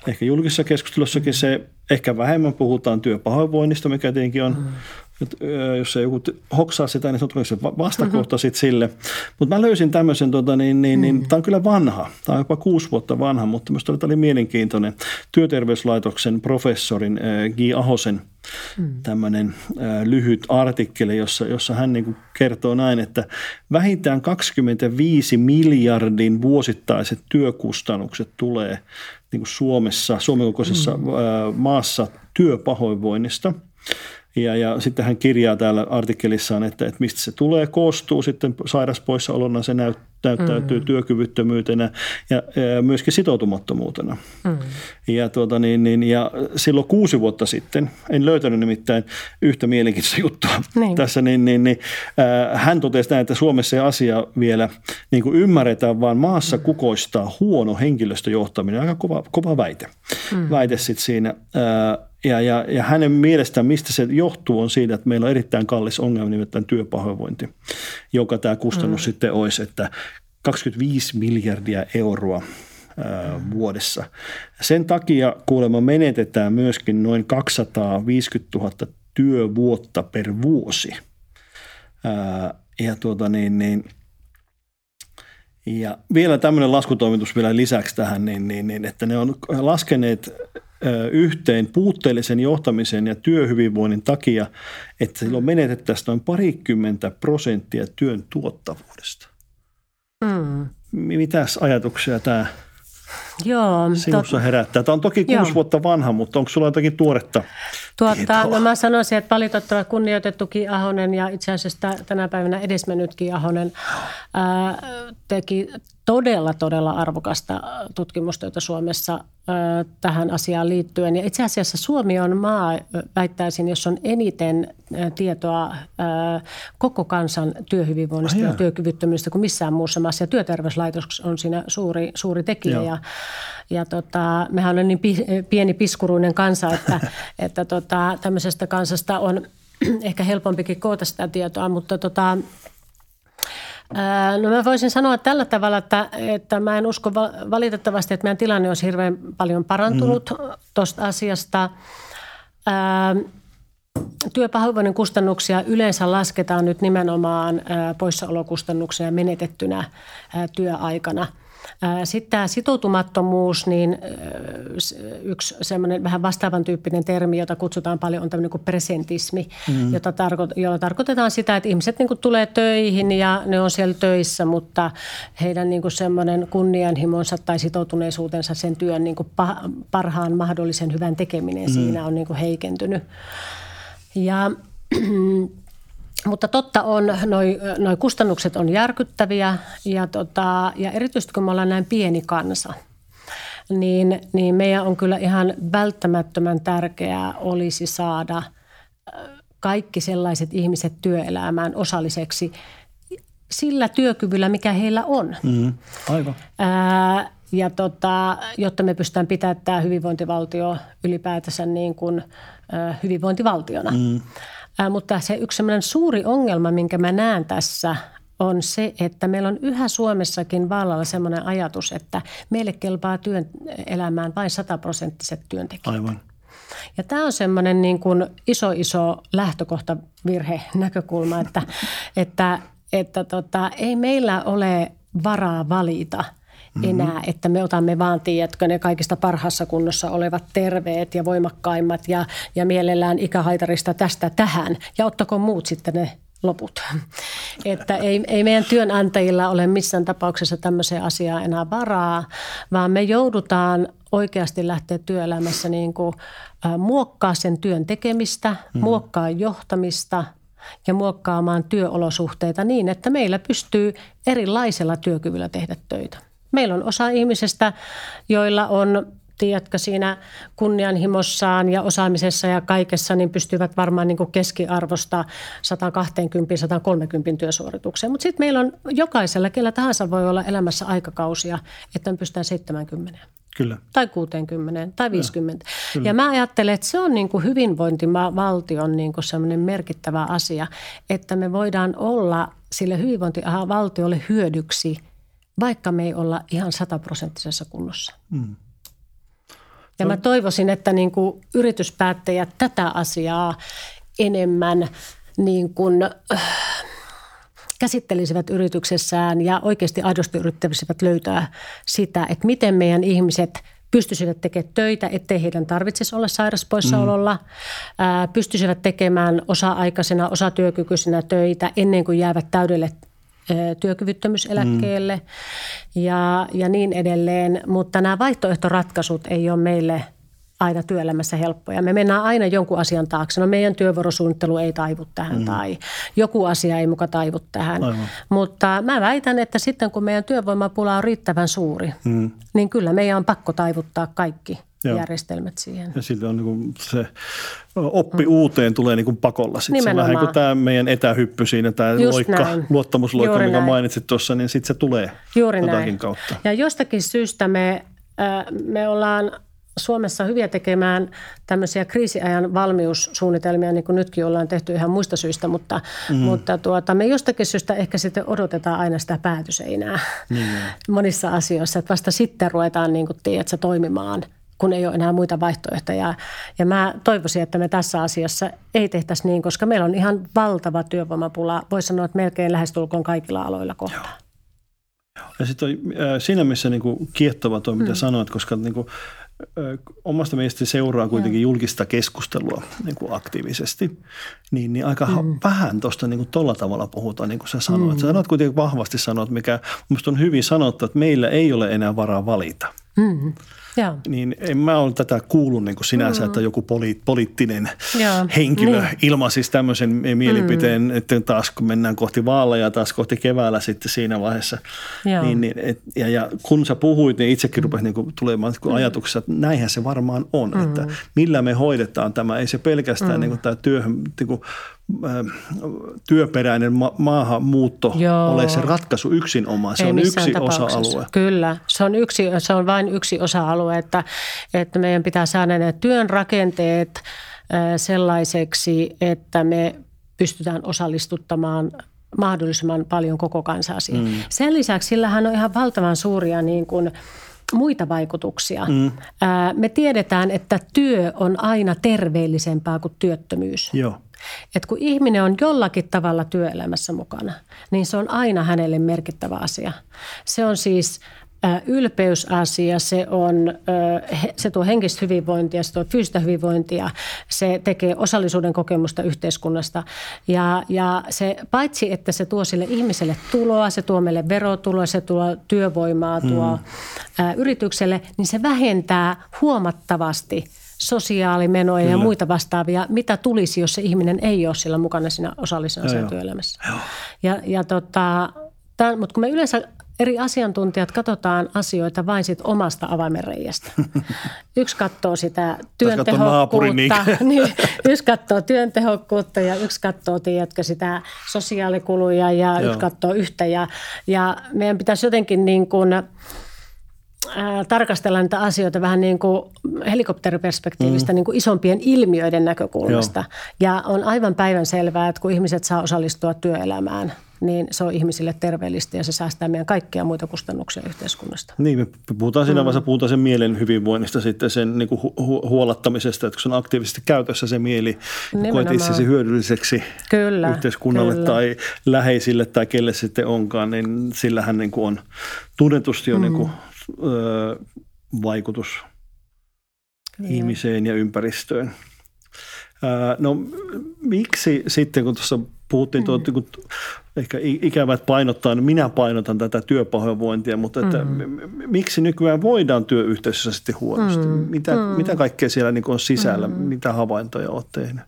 ehkä julkisessa keskustelussakin se, ehkä vähemmän puhutaan työpahoinvoinnista, mikä tietenkin on hmm jos se joku hoksaa sitä, niin se on se vastakohta mm-hmm. sitten sille. Mutta mä löysin tämmöisen, tota, niin, niin, niin, mm-hmm. tämä on kyllä vanha, tämä on jopa kuusi vuotta vanha, mutta minusta tämä oli mielenkiintoinen. Työterveyslaitoksen professorin äh, G. Ahosen mm. tämmöinen äh, lyhyt artikkeli, jossa, jossa hän niin kertoo näin, että vähintään 25 miljardin vuosittaiset työkustannukset tulee niin Suomessa, Suomen kokoisessa mm. äh, maassa työpahoinvoinnista – ja, ja sitten hän kirjaa täällä artikkelissaan, että, että mistä se tulee, koostuu sitten sairaspoissaolona, se näyt, näyttäytyy mm. työkyvyttömyytenä ja, ja myöskin sitoutumattomuutena. Mm. Ja, tuota, niin, niin, ja silloin kuusi vuotta sitten, en löytänyt nimittäin yhtä mielenkiintoista juttua niin. tässä, niin, niin, niin äh, hän totesi näin, että Suomessa ei asia vielä niin kuin ymmärretään, vaan maassa mm. kukoistaa huono henkilöstöjohtaminen. Aika kova, kova väite. Mm. Väite sitten siinä. Äh, ja, ja, ja hänen mielestään, mistä se johtuu, on siitä, että meillä on erittäin kallis ongelma, nimittäin työpahoinvointi, joka tämä kustannus mm. sitten olisi, että 25 miljardia euroa vuodessa. Sen takia kuulemma menetetään myöskin noin 250 000 työvuotta per vuosi. Ja tuota niin, niin, ja vielä tämmöinen laskutoimitus vielä lisäksi tähän, niin, niin, niin, että ne on laskeneet yhteen puutteellisen johtamisen ja työhyvinvoinnin takia, että silloin menetettäisiin noin parikymmentä prosenttia työn tuottavuudesta. Mm. Mitäs ajatuksia tämä Joo, sinussa tot... herättää? Tämä on toki kuusi Joo. vuotta vanha, mutta onko sulla jotakin tuoretta Tuota, no mä sanoisin, että valitettava kunnioitettu Ki Ahonen ja itse asiassa tänä päivänä edesmennyt Ki Ahonen ää, teki todella, todella arvokasta tutkimustyötä Suomessa tähän asiaan liittyen. Ja itse asiassa Suomi on maa, väittäisin, jos on eniten tietoa koko kansan työhyvinvoinnista ja työkyvyttömyydestä kuin missään muussa maassa. Ja työterveyslaitos on siinä suuri, suuri tekijä. Ja, ja tota, mehän on niin pieni piskuruinen kansa, että, [laughs] että tota, tämmöisestä kansasta on ehkä helpompikin koota sitä tietoa, mutta tota, No mä voisin sanoa tällä tavalla, että, että mä en usko valitettavasti, että meidän tilanne olisi hirveän paljon parantunut mm. tuosta asiasta. työpahoinvoinnin kustannuksia yleensä lasketaan nyt nimenomaan poissaolokustannuksia menetettynä työaikana – sitten tämä sitoutumattomuus, niin yksi semmoinen vähän vastaavan tyyppinen termi, jota kutsutaan paljon, on tämmöinen kuin presentismi, mm. jota tarko- jolla tarkoitetaan sitä, että ihmiset niin kuin tulee töihin ja ne on siellä töissä, mutta heidän niin kuin semmoinen kunnianhimonsa tai sitoutuneisuutensa sen työn niin kuin parhaan mahdollisen hyvän tekeminen mm. siinä on niin kuin heikentynyt. Ja [clears throat] mutta totta on, noi, noi kustannukset on järkyttäviä ja, tota, ja erityisesti kun me ollaan näin pieni kansa, niin, niin meidän on kyllä ihan välttämättömän tärkeää olisi saada kaikki sellaiset ihmiset työelämään osalliseksi sillä työkyvyllä, mikä heillä on. Mm, aivan. Ää, ja tota, jotta me pystytään pitämään tämä hyvinvointivaltio ylipäätänsä niin kuin, ä, hyvinvointivaltiona. Mm. Ää, mutta se yksi suuri ongelma, minkä mä näen tässä, on se, että meillä on yhä Suomessakin vallalla sellainen ajatus, että meille kelpaa työn elämään vain sataprosenttiset työntekijät. Aivan. Ja tämä on semmoinen niin kuin iso, iso lähtökohtavirhe näkökulma, että, että, että tota, ei meillä ole varaa valita – mm-hmm. enää, että me otamme vaan, tiedätkö, ne kaikista parhaassa kunnossa olevat terveet ja voimakkaimmat ja, ja mielellään ikähaitarista tästä tähän ja ottako muut sitten ne loput. [laughs] Että ei, ei meidän työnantajilla ole missään tapauksessa tämmöiseen asiaan enää varaa, vaan me joudutaan oikeasti lähteä työelämässä niin kuin, äh, muokkaa sen työn tekemistä, mm. muokkaa johtamista ja muokkaamaan työolosuhteita niin, että meillä pystyy erilaisella työkyvyllä tehdä töitä. Meillä on osa ihmisistä, joilla on tiedätkö, siinä kunnianhimossaan ja osaamisessa ja kaikessa, niin pystyvät varmaan niin kuin keskiarvosta 120-130 työsuoritukseen. Mutta sitten meillä on jokaisella, kellä tahansa voi olla elämässä aikakausia, että me pystytään 70. Kyllä. Tai 60 tai 50. Ja, ja mä ajattelen, että se on niin kuin hyvinvointivaltion niin kuin merkittävä asia, että me voidaan olla sille hyvinvointivaltiolle hyödyksi – vaikka me ei olla ihan sataprosenttisessa kunnossa. Mm. Ja mä toivoisin, että niin kuin yrityspäättäjät tätä asiaa enemmän niin kuin, äh, käsittelisivät yrityksessään ja oikeasti aidosti yrittäisivät löytää sitä, että miten meidän ihmiset pystyisivät tekemään töitä, ettei heidän tarvitsisi olla sairaspoissaololla, mm. pystyisivät tekemään osa-aikaisena, osatyökykyisenä töitä ennen kuin jäävät täydelle työkyvyttömyyseläkkeelle mm. ja, ja niin edelleen. Mutta nämä vaihtoehtoratkaisut ei ole meille aina työelämässä helppoja. Me mennään aina jonkun asian taakse. No meidän työvuorosuunnittelu ei taivu tähän mm. tai joku asia ei muka taivu tähän. Aivan. Mutta mä väitän, että sitten kun meidän työvoimapula on riittävän suuri, mm. niin kyllä meidän on pakko taivuttaa kaikki Joo. järjestelmät siihen. Ja sillä on niin kuin se oppi mm. uuteen tulee niin kuin pakolla. Sitten se vähän kuin tämä meidän etähyppy siinä, tämä Just loikka, näin. luottamusloikka, Juuri minkä näin. mainitsit tuossa, niin sitten se tulee Juuri näin. kautta. Ja jostakin syystä me, me ollaan Suomessa hyviä tekemään tämmöisiä kriisiajan valmiussuunnitelmia, niin kuin nytkin ollaan tehty ihan muista syistä, mutta, mm. mutta tuota, me jostakin syystä ehkä sitten odotetaan aina sitä päätöseinää mm. [laughs] monissa asioissa, että vasta sitten ruvetaan niin kuin, tiedätkö, toimimaan – kun ei ole enää muita vaihtoehtoja. Ja mä toivoisin, että me tässä asiassa ei tehtäisi niin, koska meillä on ihan valtava työvoimapula. Voisi sanoa, että melkein lähestulkoon kaikilla aloilla kohtaa. Ja sitten äh, siinä missä niin kuin kiehtova tuo, mitä mm. sanoit, koska niin kuin, äh, omasta mielestäni seuraa kuitenkin Joo. julkista keskustelua niin kuin aktiivisesti, niin, niin aika mm. vähän tuosta niin kuin tolla tavalla puhutaan, niin kuin sä sanoit. Mm. Sä sanoit kuitenkin vahvasti sanot, mikä minusta on hyvin sanottu, että meillä ei ole enää varaa valita. Mm. Joo. Niin en mä ole tätä kuullut niin kuin sinänsä, mm. että joku poli, poliittinen Joo. henkilö niin. ilmaisisi tämmöisen mielipiteen, mm. että taas kun mennään kohti vaaleja, taas kohti keväällä sitten siinä vaiheessa. Niin, niin, et, ja, ja kun sä puhuit, niin itsekin rupesi niin kuin tulemaan niin kuin mm. ajatuksessa, että näinhän se varmaan on, mm. että millä me hoidetaan tämä. Ei se pelkästään mm. niin kuin tämä työhön niin kuin työperäinen ma- maahanmuutto Joo. ole se ratkaisu yksin oma. Se Ei on yksi osa-alue. Kyllä, se on, yksi, se on vain yksi osa-alue, että, että meidän pitää saada ne työn rakenteet sellaiseksi, että me pystytään osallistuttamaan mahdollisimman paljon koko kansaa siihen. Mm. Sen lisäksi sillähän on ihan valtavan suuria niin kuin, muita vaikutuksia. Mm. me tiedetään, että työ on aina terveellisempää kuin työttömyys. Joo. Et kun ihminen on jollakin tavalla työelämässä mukana, niin se on aina hänelle merkittävä asia. Se on siis ylpeysasia, se, on, se tuo henkistä hyvinvointia, se tuo fyysistä hyvinvointia, se tekee osallisuuden kokemusta yhteiskunnasta. Ja, ja se paitsi, että se tuo sille ihmiselle tuloa, se tuo meille verotuloa, se tuo työvoimaa tuo mm. yritykselle, niin se vähentää huomattavasti sosiaalimenoja Kyllä. ja muita vastaavia, mitä tulisi, jos se ihminen ei ole siellä mukana siinä osallisena siellä työelämässä. Ja, ja tota, tämän, mutta kun me yleensä eri asiantuntijat katsotaan asioita vain sit omasta avaimenreijästä. [laughs] Yksi katsoo sitä työn tehokkuutta, [laughs] niin, yksi katsoo työn tehokkuutta ja yksi katsoo, tiedätkö, sitä sosiaalikuluja ja Joo. yksi katsoo yhtä. Ja, ja meidän pitäisi jotenkin niin kuin – tarkastella niitä asioita vähän niin kuin helikopteriperspektiivistä mm. niin kuin isompien ilmiöiden näkökulmasta. Joo. Ja on aivan päivän selvää, että kun ihmiset saa osallistua työelämään, niin se on ihmisille terveellistä ja se säästää meidän kaikkia muita kustannuksia yhteiskunnasta. Niin, me puhutaan siinä mm. vaiheessa, puhutaan sen mielen hyvinvoinnista sitten sen niin kuin hu- huolattamisesta, että kun se on aktiivisesti käytössä se mieli, niin koet itsesi hyödylliseksi kyllä, yhteiskunnalle kyllä. tai läheisille tai kelle sitten onkaan, niin sillähän niin kuin on tunnetusti on mm. niin kuin ö, vaikutus niin. ihmiseen ja ympäristöön. No miksi sitten, kun tuossa puhuttiin, mm. tuota, kun ehkä ikävät painottaa, niin minä painotan tätä työpahoinvointia, mutta että mm. miksi nykyään voidaan työyhteisössä sitten huonosti? Mm. Mitä, mm. mitä kaikkea siellä niin on sisällä? Mm. Mitä havaintoja olet tehnyt?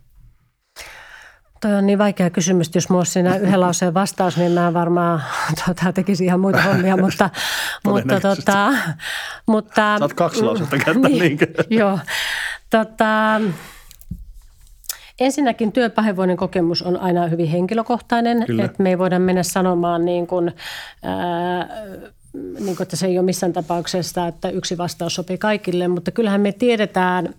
Toi on niin vaikea kysymys, jos minulla siinä yhden lauseen vastaus, niin mä varmaan [laughs] tota, tekisin ihan muita hommia, [laughs] mutta, mutta, tota, mutta Saat kaksi lausetta käyttää niin? Joo. Tota, ensinnäkin työpahoinvoinnin kokemus on aina hyvin henkilökohtainen, Kyllä. että me ei voida mennä sanomaan niin kuin, ää, niin kuin, että se ei ole missään tapauksessa, että yksi vastaus sopii kaikille, mutta kyllähän me tiedetään –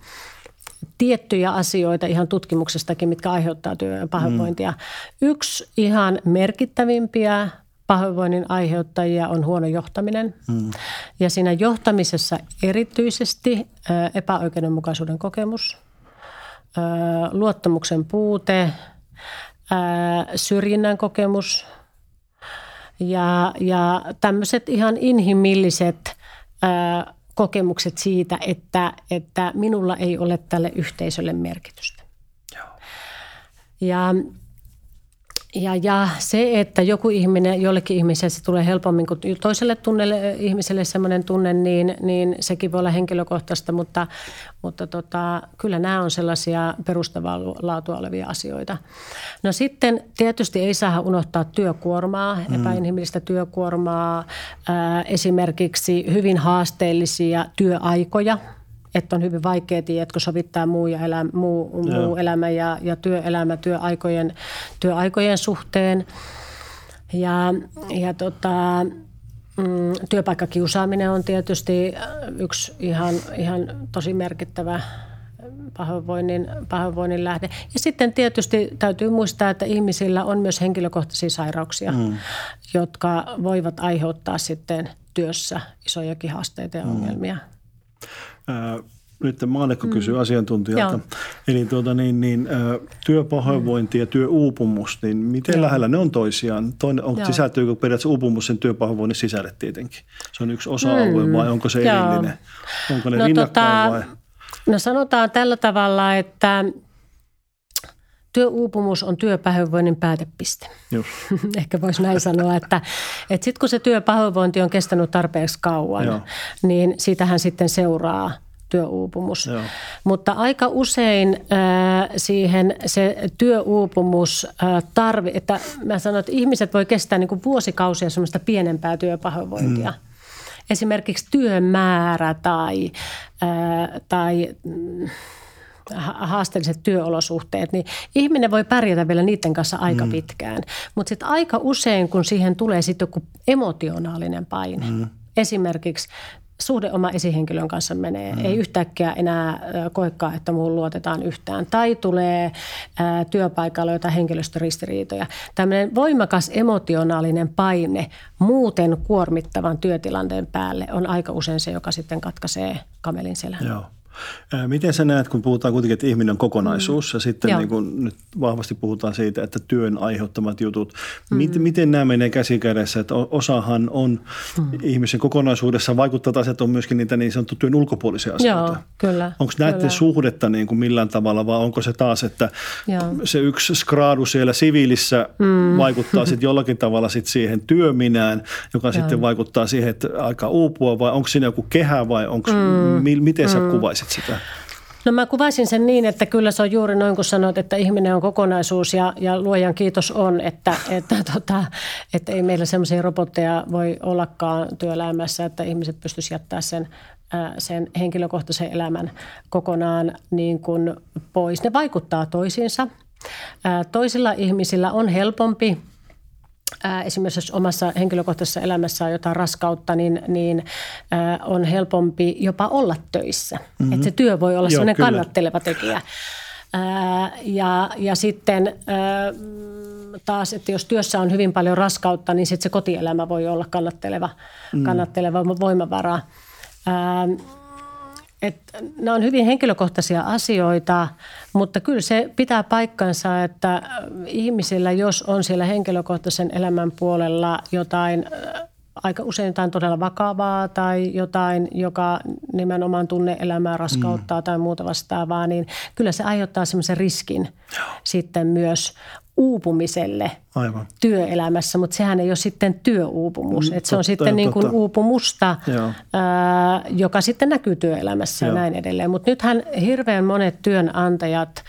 tiettyjä asioita ihan tutkimuksestakin, mitkä aiheuttaa työpahoinvointia. Mm. Yksi ihan merkittävimpiä pahoinvoinnin aiheuttajia on huono johtaminen. Mm. Ja siinä johtamisessa erityisesti epäoikeudenmukaisuuden kokemus, luottamuksen puute, syrjinnän kokemus ja, ja tämmöiset ihan inhimilliset kokemukset siitä, että, että minulla ei ole tälle yhteisölle merkitystä. Joo. Ja ja, ja se, että joku ihminen, jollekin ihmiselle se tulee helpommin kuin toiselle tunnelle, ihmiselle semmoinen tunne, niin, niin sekin voi olla henkilökohtaista, mutta, mutta tota, kyllä nämä on sellaisia perustavaa laatua olevia asioita. No sitten tietysti ei saa unohtaa työkuormaa, mm. epäinhimillistä työkuormaa, ää, esimerkiksi hyvin haasteellisia työaikoja – että on hyvin vaikea tiedätkö, sovittaa muu, ja elä, muu, muu elämä ja, ja työelämä työaikojen, työaikojen suhteen. Ja, ja tota, mm, työpaikkakiusaaminen on tietysti yksi ihan, ihan tosi merkittävä pahoinvoinnin, pahoinvoinnin lähde. Ja sitten tietysti täytyy muistaa, että ihmisillä on myös henkilökohtaisia sairauksia, mm. jotka voivat aiheuttaa sitten työssä isojakin haasteita ja mm. ongelmia. Nyt Maanekko mm. kysyy asiantuntijalta. Joo. Eli tuota, niin, niin, työpahoinvointi ja työuupumus, niin miten Joo. lähellä ne on toisiaan? Toinen, on, sisältyykö periaatteessa uupumus sen työpahoinvoinnin sisälle tietenkin? Se on yksi osa-alue mm. vai onko se Joo. erillinen? Onko ne no, rinnakkain tota, vai? No sanotaan tällä tavalla, että työuupumus on työpahoinvoinnin päätepiste. Just. [laughs] Ehkä voisi näin sanoa, että, että sitten kun se työpahoinvointi on kestänyt tarpeeksi kauan, Joo. niin siitähän sitten seuraa työuupumus. Joo. Mutta aika usein äh, siihen se työuupumus äh, tarvi, että mä sanon, että ihmiset voi kestää niin kuin vuosikausia semmoista pienempää työpahoinvointia. Mm. Esimerkiksi työmäärä tai, äh, tai mm, haasteelliset työolosuhteet, niin ihminen voi pärjätä vielä niiden kanssa aika mm. pitkään. Mutta sitten aika usein, kun siihen tulee sitten joku emotionaalinen paine, mm. esimerkiksi suhde oma esihenkilön kanssa menee. Mm. Ei yhtäkkiä enää koekkaa, että muuhun luotetaan yhtään. Tai tulee ää, työpaikalla jotain henkilöstöristiriitoja. Tämmöinen voimakas emotionaalinen paine muuten kuormittavan työtilanteen päälle on aika usein se, joka sitten katkaisee kamelin selän. Joo. Miten sä näet, kun puhutaan kuitenkin, että ihminen on kokonaisuus mm. ja sitten niin kuin nyt vahvasti puhutaan siitä, että työn aiheuttamat jutut. Mm. Miten, miten nämä menee käsi kädessä? Että osahan on mm. ihmisen kokonaisuudessa vaikuttavat asiat on myöskin niitä niin sanottu työn ulkopuolisia asioita. Joo, kyllä. Onko näiden kyllä. suhdetta niin kuin millään tavalla vai onko se taas, että Joo. se yksi skraadu siellä siviilissä mm. vaikuttaa sitten jollakin tavalla sit siihen työminään, joka Joo. sitten vaikuttaa siihen, että aika uupua vai onko siinä joku kehä vai onko, mm. miten sä mm. kuvaisit? Kuvaisit sitä? No mä kuvaisin sen niin, että kyllä se on juuri noin kuin sanoit, että ihminen on kokonaisuus ja, ja luojan kiitos on, että, että, [laughs] tota, että ei meillä semmoisia robotteja voi ollakaan työelämässä, että ihmiset pystyisivät jättämään sen sen henkilökohtaisen elämän kokonaan niin kuin pois. Ne vaikuttaa toisiinsa. Toisilla ihmisillä on helpompi esimerkiksi jos omassa henkilökohtaisessa elämässä on jotain raskautta, niin, niin on helpompi jopa olla töissä. Mm-hmm. Että se työ voi olla sellainen kannatteleva tekijä. ja, ja sitten taas, että jos työssä on hyvin paljon raskautta, niin sitten se kotielämä voi olla kannatteleva, mm. kannatteleva voimavara. Että nämä on hyvin henkilökohtaisia asioita, mutta kyllä se pitää paikkansa, että ihmisillä, jos on siellä henkilökohtaisen elämän puolella jotain aika usein jotain todella vakavaa tai jotain, joka nimenomaan tunne-elämää raskauttaa mm. tai muuta vastaavaa, niin kyllä se aiheuttaa semmoisen riskin Joo. sitten myös uupumiselle Aivan. työelämässä, mutta sehän ei ole sitten työuupumus. Mm, että se on sitten niin kuin uupumusta, ää, joka sitten näkyy työelämässä Joo. ja näin edelleen. Mutta nythän hirveän monet työnantajat,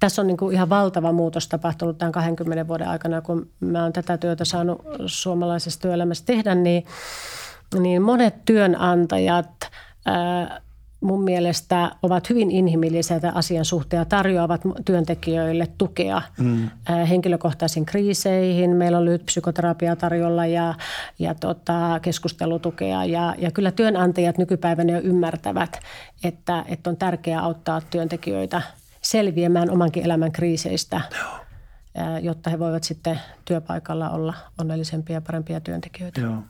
tässä on niin kuin ihan valtava muutos tapahtunut tämän 20 vuoden aikana, kun mä oon tätä työtä saanut suomalaisessa työelämässä tehdä, niin, niin monet työnantajat ää, mun mielestä ovat hyvin inhimillisiä asian suhteen ja tarjoavat työntekijöille tukea mm. henkilökohtaisiin kriiseihin. Meillä on lyhyt psykoterapia tarjolla ja, ja tota, keskustelutukea ja, ja kyllä työnantajat nykypäivänä jo ymmärtävät, että, että on tärkeää auttaa työntekijöitä selviämään omankin elämän kriiseistä. Joo jotta he voivat sitten työpaikalla olla onnellisempia ja parempia työntekijöitä. Joo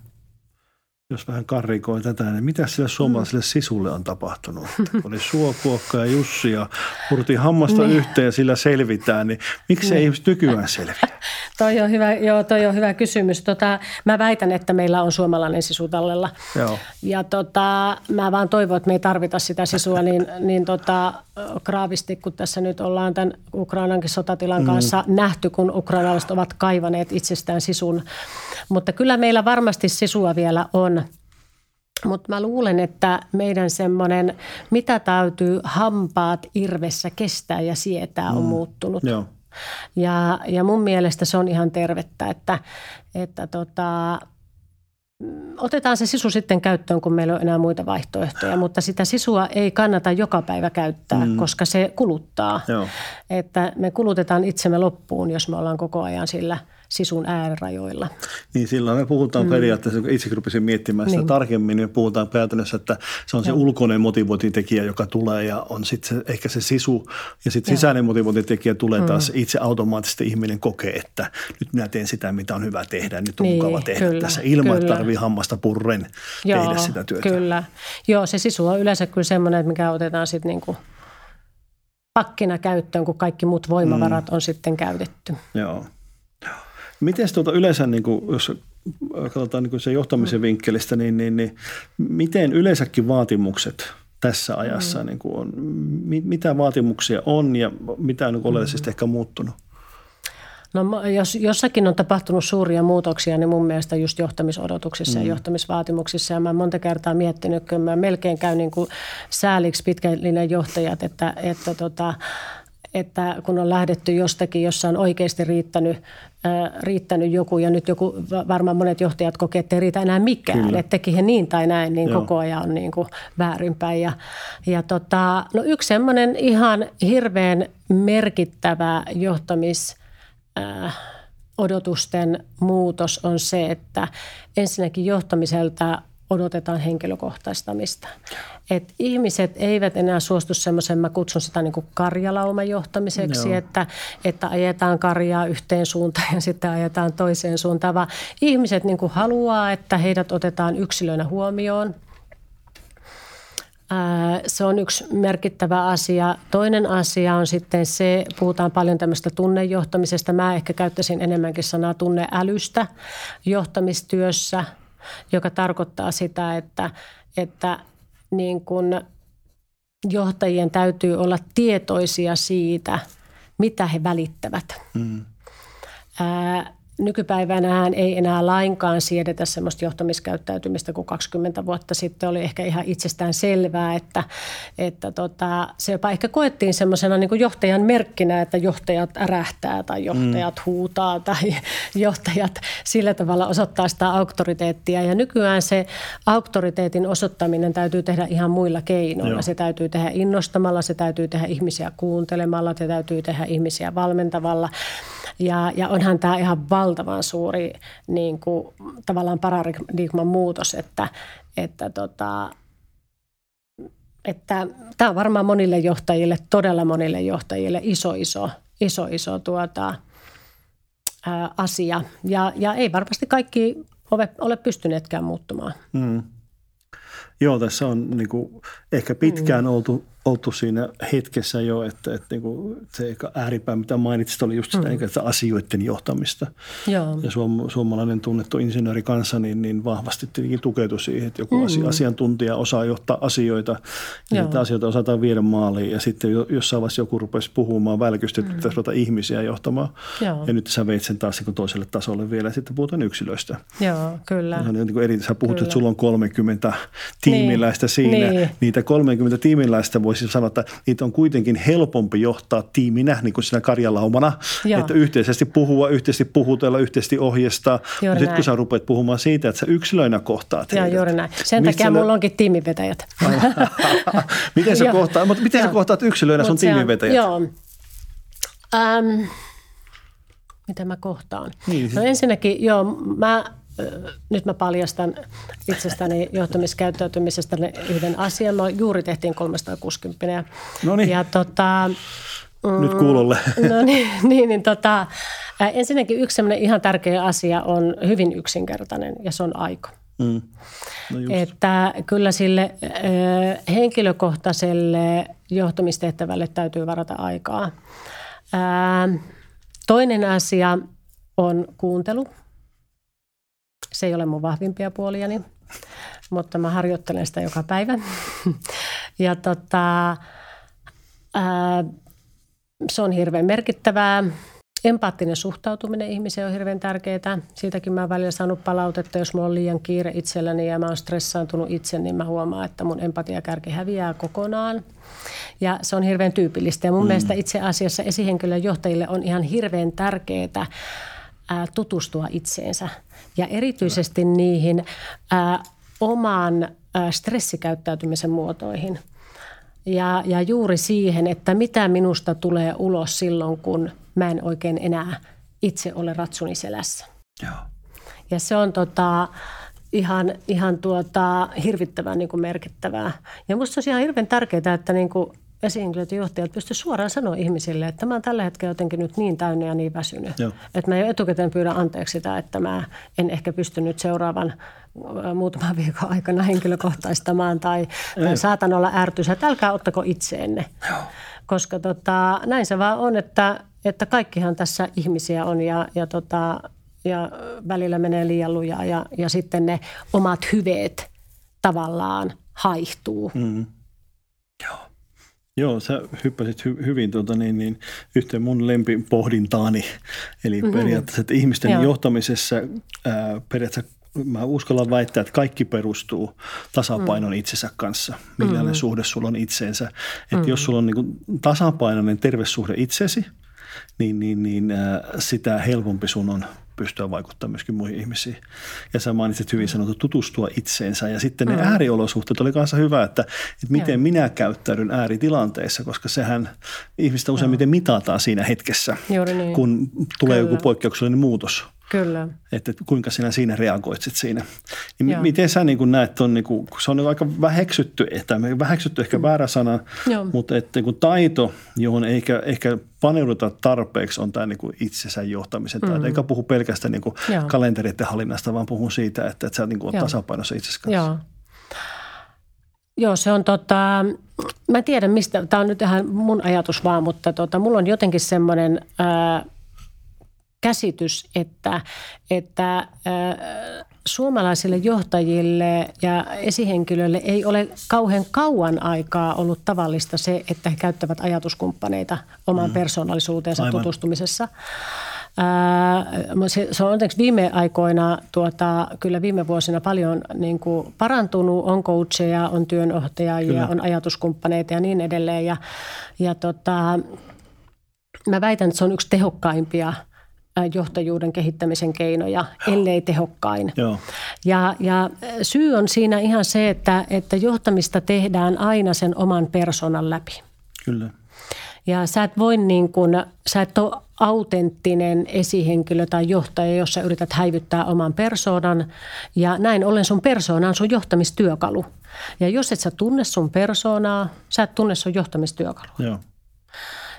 jos vähän karrikoi tätä, niin mitä sille suomalaiselle mm. sisulle on tapahtunut? Oli Suokuokka ja Jussi ja purtiin hammasta niin. yhteen ja sillä selvitään, niin miksi niin. ei ihmiset nykyään selviä? [laughs] toi on hyvä, joo, toi on hyvä kysymys. Tota, mä väitän, että meillä on suomalainen sisu tallella. Joo. Ja tota, mä vaan toivon, että me ei tarvita sitä sisua niin, [laughs] niin tota, kraavisti, kun tässä nyt ollaan tämän Ukrainankin sotatilan mm. kanssa nähty, kun ukrainalaiset ovat kaivaneet itsestään sisun. Mutta kyllä meillä varmasti sisua vielä on. Mutta mä luulen, että meidän semmoinen, mitä täytyy hampaat irvessä kestää ja sietää, on mm. muuttunut. Joo. Ja, ja mun mielestä se on ihan tervettä, että, että tota, otetaan se sisu sitten käyttöön, kun meillä on enää muita vaihtoehtoja, mutta sitä sisua ei kannata joka päivä käyttää, mm. koska se kuluttaa. Joo. Että me kulutetaan itsemme loppuun, jos me ollaan koko ajan sillä – sisun äärirajoilla. Niin silloin me puhutaan mm. periaatteessa, kun itse rupesin miettimään sitä niin. tarkemmin, niin puhutaan käytännössä, että se on se Joo. ulkoinen motivointitekijä, joka tulee ja on sitten se, ehkä se sisu ja sitten sisäinen motivointitekijä tulee mm. taas itse automaattisesti ihminen kokee, että nyt minä teen sitä, mitä on hyvä tehdä, nyt on niin, mukava tehdä kyllä, tässä ilman, että tarvii hammasta purren Joo, tehdä sitä työtä. Kyllä. Joo, se sisu on yleensä kyllä semmoinen, mikä otetaan sitten niin kuin pakkina käyttöön, kun kaikki muut voimavarat mm. on sitten käytetty. Joo. Miten tuota yleensä, niin kuin, jos katsotaan niin kuin se johtamisen mm. vinkkelistä, niin, niin, niin miten yleensäkin vaatimukset tässä ajassa, mm. niin kuin on, mitä vaatimuksia on ja mitä on niin oleellisesti mm. ehkä muuttunut? No jos jossakin on tapahtunut suuria muutoksia, niin mun mielestä just johtamisodotuksissa mm. ja johtamisvaatimuksissa. Ja mä monta kertaa miettinyt, kun mä melkein käyn niin kuin sääliksi pitkällinen johtajat, että, että tota, että kun on lähdetty jostakin, jossa on oikeasti riittänyt, riittänyt joku ja nyt joku, varmaan monet johtajat kokee, että ei riitä enää mikään, Kyllä. että teki he niin tai näin, niin Joo. koko ajan on niin kuin väärinpäin. Ja, ja tota, no yksi semmoinen ihan hirveän merkittävä johtamis odotusten muutos on se, että ensinnäkin johtamiselta odotetaan henkilökohtaistamista. Et ihmiset eivät enää suostu semmoisen, mä kutsun sitä niin kuin karjalaumajohtamiseksi, että, että ajetaan karjaa yhteen suuntaan ja sitten ajetaan toiseen suuntaan, vaan ihmiset niin kuin haluaa, että heidät otetaan yksilöinä huomioon. Se on yksi merkittävä asia. Toinen asia on sitten se, puhutaan paljon tämmöistä tunnejohtamisesta. Mä ehkä käyttäisin enemmänkin sanaa tunneälystä johtamistyössä, joka tarkoittaa sitä, että, että niin kun johtajien täytyy olla tietoisia siitä, mitä he välittävät. Mm. Ää, Nykypäivänä ei enää lainkaan siedetä sellaista johtamiskäyttäytymistä kuin 20 vuotta sitten oli ehkä ihan itsestään selvää, että, että tota, se jopa ehkä koettiin semmoisena niin johtajan merkkinä, että johtajat ärähtää tai johtajat mm. huutaa tai [laughs] johtajat sillä tavalla osoittaa sitä auktoriteettia. Ja nykyään se auktoriteetin osoittaminen täytyy tehdä ihan muilla keinoilla. Joo. Se täytyy tehdä innostamalla, se täytyy tehdä ihmisiä kuuntelemalla, se täytyy tehdä ihmisiä valmentavalla. Ja, ja onhan tämä ihan valtavan suuri niin kuin, tavallaan paradigman muutos, että, että tota, että tämä on varmaan monille johtajille, todella monille johtajille iso, iso, iso, iso tuota, ää, asia. Ja, ja ei varmasti kaikki ole, ole pystyneetkään muuttumaan. Mm. Joo, tässä on niin kuin, ehkä pitkään mm. oltu oltu siinä hetkessä jo, että, että niin kuin se ääripää, mitä mainitsit, oli just sitä mm. että asioiden johtamista. Joo. Ja suom, suomalainen tunnettu insinööri kanssa niin, niin vahvasti tietenkin tukeutui siihen, että joku mm. asiantuntija osaa johtaa asioita ja että asioita osataan viedä maaliin. Ja sitten jossain vaiheessa joku rupesi puhumaan välkysti, että mm. pitäisi ruveta ihmisiä johtamaan. Joo. Ja nyt sä veit sen taas niin toiselle tasolle vielä ja sitten puhutaan yksilöistä. Joo, kyllä. Ja niin kuin eri, sä puhut, kyllä. että sulla on 30 tiimiläistä niin. siinä. Niin. Niitä 30 tiimiläistä voi voisi sanoa, että niitä on kuitenkin helpompi johtaa tiiminä, niin kuin siinä karjalaumana, Joo. että yhteisesti puhua, yhteisesti puhutella, yhteisesti ohjeistaa. Sitten kun sä rupeat puhumaan siitä, että sä yksilöinä kohtaat Joo, heidät. juuri näin. Sen Mistä takia mulla onkin tiimivetäjät. [laughs] miten sä, kohtaat, mutta miten sä kohtaat yksilöinä sun tiimivetäjät? Joo. Um, mitä mä kohtaan? Niin. No ensinnäkin, joo, mä nyt mä paljastan itsestäni johtamiskäyttäytymisestä yhden asian. Mä juuri tehtiin 360. No niin. Ja tota, mm, nyt kuulolle. [laughs] No niin, niin, niin tota, ensinnäkin yksi ihan tärkeä asia on hyvin yksinkertainen ja se on aika. Mm. No että kyllä sille henkilökohtaiselle johtamistehtävälle täytyy varata aikaa. toinen asia on kuuntelu – se ei ole mun vahvimpia puoliani, mutta mä harjoittelen sitä joka päivä. [laughs] ja tota, ää, se on hirveän merkittävää. Empaattinen suhtautuminen ihmiseen on hirveän tärkeää. Siitäkin mä oon välillä saanut palautetta, jos mulla on liian kiire itselläni ja mä oon stressaantunut itse, niin mä huomaan, että mun empatiakärki häviää kokonaan. Ja se on hirveän tyypillistä. Ja mun mm. mielestä itse asiassa esihenkilön johtajille on ihan hirveän tärkeää tutustua itseensä ja erityisesti niihin ää, oman ää, stressikäyttäytymisen muotoihin. Ja, ja juuri siihen, että mitä minusta tulee ulos silloin, kun mä en oikein enää itse ole ratsuni selässä. Joo. Ja se on tota, ihan, ihan tuota, hirvittävän niin merkittävää. Ja minusta on ihan hirveän tärkeää, että niin kuin esihenkilöt ja johtajat pysty suoraan sanoa ihmisille, että mä oon tällä hetkellä jotenkin nyt niin täynnä ja niin väsynyt. Joo. Että mä jo etukäteen pyydän anteeksi sitä, että mä en ehkä pysty nyt seuraavan muutaman [laughs] viikon aikana henkilökohtaistamaan tai, tai saatan olla ärtysä, että älkää ottako itseenne. Joo. Koska tota, näin se vaan on, että, että kaikkihan tässä ihmisiä on ja, ja, tota, ja välillä menee liian lujaa ja, ja sitten ne omat hyveet tavallaan haihtuu. Mm. Joo. Joo, sä hyppäsit hy- hyvin tuota, niin, niin, yhteen mun lempipohdintaani. Eli mm-hmm. periaatteessa, että ihmisten Joo. johtamisessa ää, periaatteessa mä uskallan väittää, että kaikki perustuu tasapainon mm. itsensä kanssa. Millainen mm. suhde sulla on itseensä. Että mm. jos sulla on niin kuin tasapainoinen terve suhde itsesi, niin, niin, niin äh, sitä helpompi sun on pystyä vaikuttamaan myöskin muihin ihmisiin. Ja sä mainitsit hyvin sanottu tutustua itseensä. Ja sitten ne mm. ääriolosuhteet oli kanssa hyvä, että, että miten Joo. minä käyttäydyn ääritilanteissa, koska sehän ihmistä useimmiten mitataan siinä hetkessä, niin. kun tulee Kyllä. joku poikkeuksellinen muutos. Kyllä. Että kuinka sinä siinä reagoit sit siinä. Niin Joo. miten sä niin näet on, niin kuin, se on aika väheksytty, että väheksytty ehkä mm. väärä sana, Joo. mutta että niin taito, johon ehkä, ehkä paneuduta tarpeeksi, on tämä niin kuin itsensä johtamisen taito. Mm. Eikä puhu pelkästään niin kuin kalentereiden hallinnasta, vaan puhun siitä, että, että sä niin kuin tasapainossa itsesi kanssa. Joo. Joo, se on tota, mä tiedän mistä, tämä on nyt ihan mun ajatus vaan, mutta tota, mulla on jotenkin semmoinen ää, käsitys, että, että ää, suomalaisille johtajille ja esihenkilöille ei ole kauhean kauan aikaa ollut tavallista se, että he käyttävät ajatuskumppaneita oman mm. persoonallisuuteensa Aivan. tutustumisessa. Se, se on onneksi viime aikoina, tuota, kyllä viime vuosina paljon niin kuin parantunut. On coacheja, on työnohtajia, kyllä. on ajatuskumppaneita ja niin edelleen. Ja, ja tota, mä väitän, että se on yksi tehokkaimpia johtajuuden kehittämisen keinoja, Joo. ellei tehokkain. Joo. Ja, ja syy on siinä ihan se, että, että johtamista tehdään aina sen oman persoonan läpi. Kyllä. Ja sä et voi niin kuin, sä et ole autenttinen esihenkilö tai johtaja, jos sä yrität häivyttää oman persoonan. Ja näin ollen sun persoona on sun johtamistyökalu. Ja jos et sä tunne sun persoonaa, sä et tunne sun johtamistyökalua. Joo.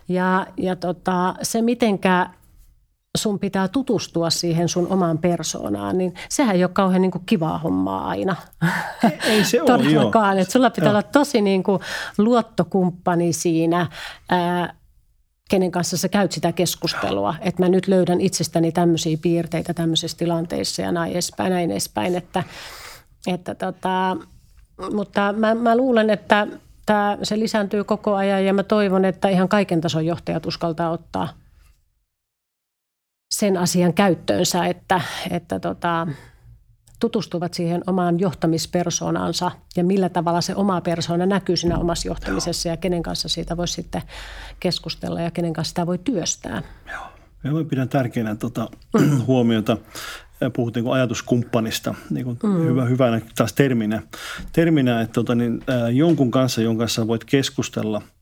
Ja, ja tota, se, mitenkä sun pitää tutustua siihen sun omaan persoonaan, niin sehän ei ole kauhean niin kuin kivaa hommaa aina. Ei se ole, [laughs] Todellakaan. Että sulla pitää joo. olla tosi niin kuin luottokumppani siinä, ää, kenen kanssa sä käyt sitä keskustelua. Että mä nyt löydän itsestäni tämmöisiä piirteitä tämmöisissä tilanteissa ja näin edespäin, näin edespäin. Että, että tota, mutta mä, mä luulen, että tämä, se lisääntyy koko ajan ja mä toivon, että ihan kaiken tason johtajat uskaltaa ottaa – sen asian käyttöönsä, että, että tota, tutustuvat siihen omaan johtamispersoonansa ja millä tavalla se oma persoona näkyy siinä omassa johtamisessa ja kenen kanssa siitä voi sitten keskustella ja kenen kanssa sitä voi työstää. Joo. Ja mä pidän tärkeänä tuota, [clears throat] huomiota, puhuttiin ajatuskumppanista, niin kuin mm. hyvä, hyvänä taas terminä, terminä että tota, niin, äh, jonkun kanssa, jonka kanssa voit keskustella –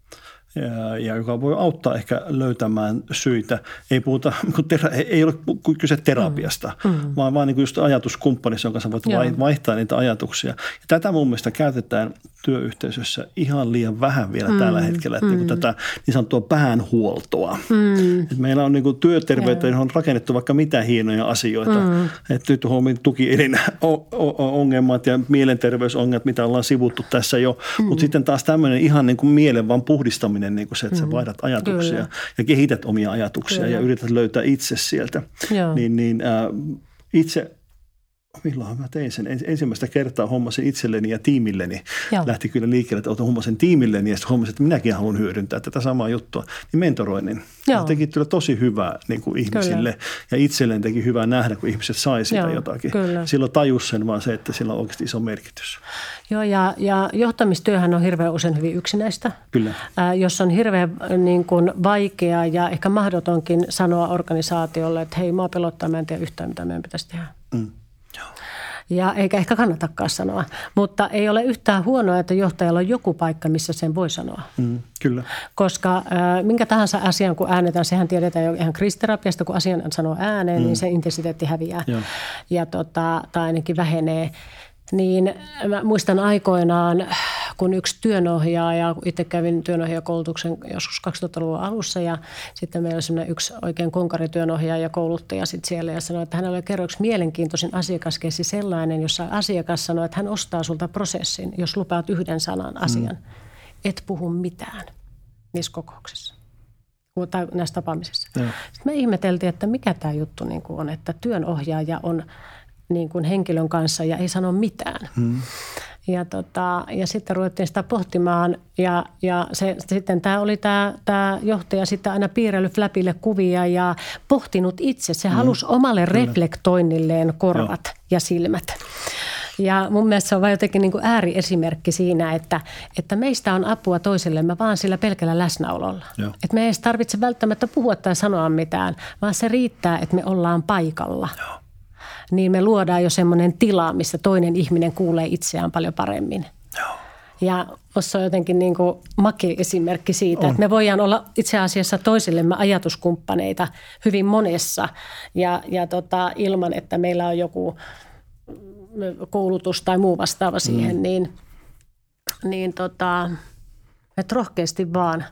ja joka voi auttaa ehkä löytämään syitä. Ei, puhuta, [laughs] ei ole kyse terapiasta, mm. mm. vaan, vaan niin kuin just ajatuskumppanissa, jonka sä voit Joo. vaihtaa niitä ajatuksia. Ja tätä mun mielestä käytetään työyhteisössä ihan liian vähän vielä mm. tällä hetkellä, että niinku mm. niin tätä niin sanottua päänhuoltoa. Mm. Et meillä on niin kuin työterveyteen on rakennettu vaikka mitä hienoja asioita. Mm. Että nyt huomioon tukielin ongelmat ja mielenterveysongelmat, mitä ollaan sivuttu tässä jo. Mm. Mutta sitten taas tämmöinen ihan niin kuin mielen vaan puhdistaminen, niin kuin se, että sä mm. vaihdat ajatuksia Kyllä. ja kehität omia ajatuksia Kyllä. ja yrität löytää itse sieltä. Joo. Niin, niin äh, itse milloin mä tein sen. Ensimmäistä kertaa hommasin itselleni ja tiimilleni. Joo. Lähti kyllä liikkeelle, että otan hommasin tiimilleni ja sitten hommasin, että minäkin haluan hyödyntää tätä samaa juttua. Niin mentoroinnin. Joo. teki kyllä tosi hyvää niin kuin ihmisille kyllä. ja itselleen teki hyvää nähdä, kun ihmiset sai sitä Joo, jotakin. Kyllä. Silloin tajus sen vaan se, että sillä on oikeasti iso merkitys. Joo ja, ja johtamistyöhän on hirveän usein hyvin yksinäistä. Kyllä. Ää, jos on hirveän niin kuin vaikea ja ehkä mahdotonkin sanoa organisaatiolle, että hei, mua pelottaa, mä en tiedä yhtään, mitä meidän pitäisi tehdä. Mm. Ja eikä ehkä kannatakaan sanoa. Mutta ei ole yhtään huonoa, että johtajalla on joku paikka, missä sen voi sanoa. Mm, kyllä. Koska äh, minkä tahansa asian, kun äänetään, sehän tiedetään jo ihan kristerapiasta, kun asian sanoo ääneen, niin mm. niin se intensiteetti häviää. Ja, ja tota, tai ainakin vähenee. Niin mä muistan aikoinaan, kun yksi työnohjaaja, itse kävin työnohjaajakoulutuksen joskus 2000-luvun alussa ja sitten meillä oli yksi oikein konkarityönohjaaja ja kouluttaja sitten siellä ja sanoi, että hänellä oli kerran yksi mielenkiintoisin asiakaskeissi sellainen, jossa asiakas sanoi, että hän ostaa sulta prosessin, jos lupaat yhden sanan asian. Mm. Et puhu mitään niissä kokouksissa tai näissä tapaamisissa. Ja. Sitten me ihmeteltiin, että mikä tämä juttu niin on, että työnohjaaja on – niin kuin henkilön kanssa ja ei sano mitään. Hmm. Ja, tota, ja sitten ruvettiin sitä pohtimaan ja, ja se, sitten tämä oli tämä, tämä johtaja sitten aina piirrellyt fläpille kuvia ja pohtinut itse. Se hmm. halusi omalle Kyllä. reflektoinnilleen korvat Joo. ja silmät. Ja mun mielestä se on vain jotenkin niin kuin ääriesimerkki siinä, että, että meistä on apua toisillemme vaan sillä pelkällä läsnäololla. Että me ei edes tarvitse välttämättä puhua tai sanoa mitään, vaan se riittää, että me ollaan paikalla. Joo niin me luodaan jo semmoinen tila, missä toinen ihminen kuulee itseään paljon paremmin. Joo. Ja Ossa on jotenkin niin kuin makea esimerkki siitä, on. että me voidaan olla itse asiassa toisillemme ajatuskumppaneita hyvin monessa ja, ja tota, ilman, että meillä on joku koulutus tai muu vastaava siihen, mm. niin, niin tota, että rohkeasti vaan.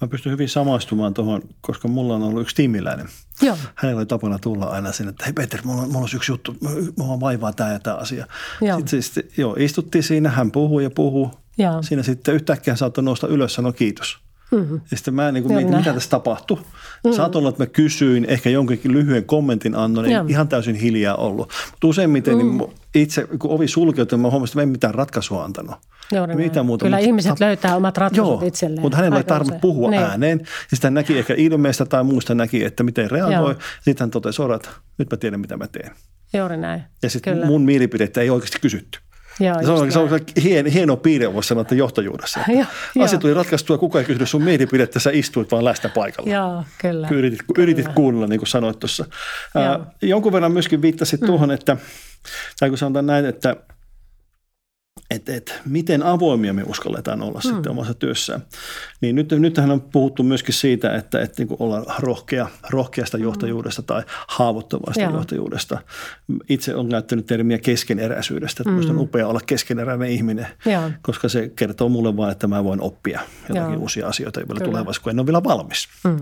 Mä pystyn hyvin samaistumaan tuohon, koska mulla on ollut yksi tiimiläinen. Joo. Hänellä oli tapana tulla aina sinne, että hei Peter, mulla on, mulla on yksi juttu, mulla vaivaa tämä ja tämä asia. Joo. Sitten siis, joo, istuttiin siinä, hän puhuu ja puhuu. Joo. Siinä sitten yhtäkkiä saattoi nousta ylös ja sanoa kiitos. Mm-hmm. Ja sitten mä niin kuin mietin, mitä tässä tapahtui. Mm-hmm. Olla, että mä kysyin, ehkä jonkinkin lyhyen kommentin annoin, ei ihan täysin hiljaa ollut. Mutta useimmiten mm. niin itse, kun ovi sulkeutui, mä huomasin, että mä en mitään ratkaisua antanut. Juuri Mitä muuta, Kyllä mutta, ihmiset löytää omat ratkaisut joo, itselleen. mutta hänellä ei tarvitse puhua niin. ääneen. Ja näki ehkä ilmeestä tai muusta näki, että miten reagoi. Sitten hän totesi, että nyt mä tiedän, mitä mä teen. Juuri näin. Ja sitten mun mielipidettä ei oikeasti kysytty. Joo, se on, se on hieno, hieno piirre, voisi sanoa, että johtajuudessa. [laughs] Että jo, asia tuli ratkaistua, kukaan ei kysynyt sun mielipidettä, sä istuit vaan lästä paikalla. Joo, kyllä. Yritit, kyllä. yritit kuunnella, niin kuin sanoit tuossa. Jonkun verran myöskin viittasit mm. tuohon, että, tai kun sanotaan näin, että – että et, miten avoimia me uskalletaan olla mm. sitten omassa työssään. Niin nyt, nythän on puhuttu myöskin siitä, että, että niin ollaan rohkea, rohkeasta mm. johtajuudesta tai haavoittuvasta Joo. johtajuudesta. Itse olen käyttänyt termiä keskeneräisyydestä, että mm. on upea olla keskeneräinen ihminen, Joo. koska se kertoo mulle vain, että mä voin oppia jotakin Joo. uusia asioita vielä tulevaisuudessa, kun en ole vielä valmis. Mm.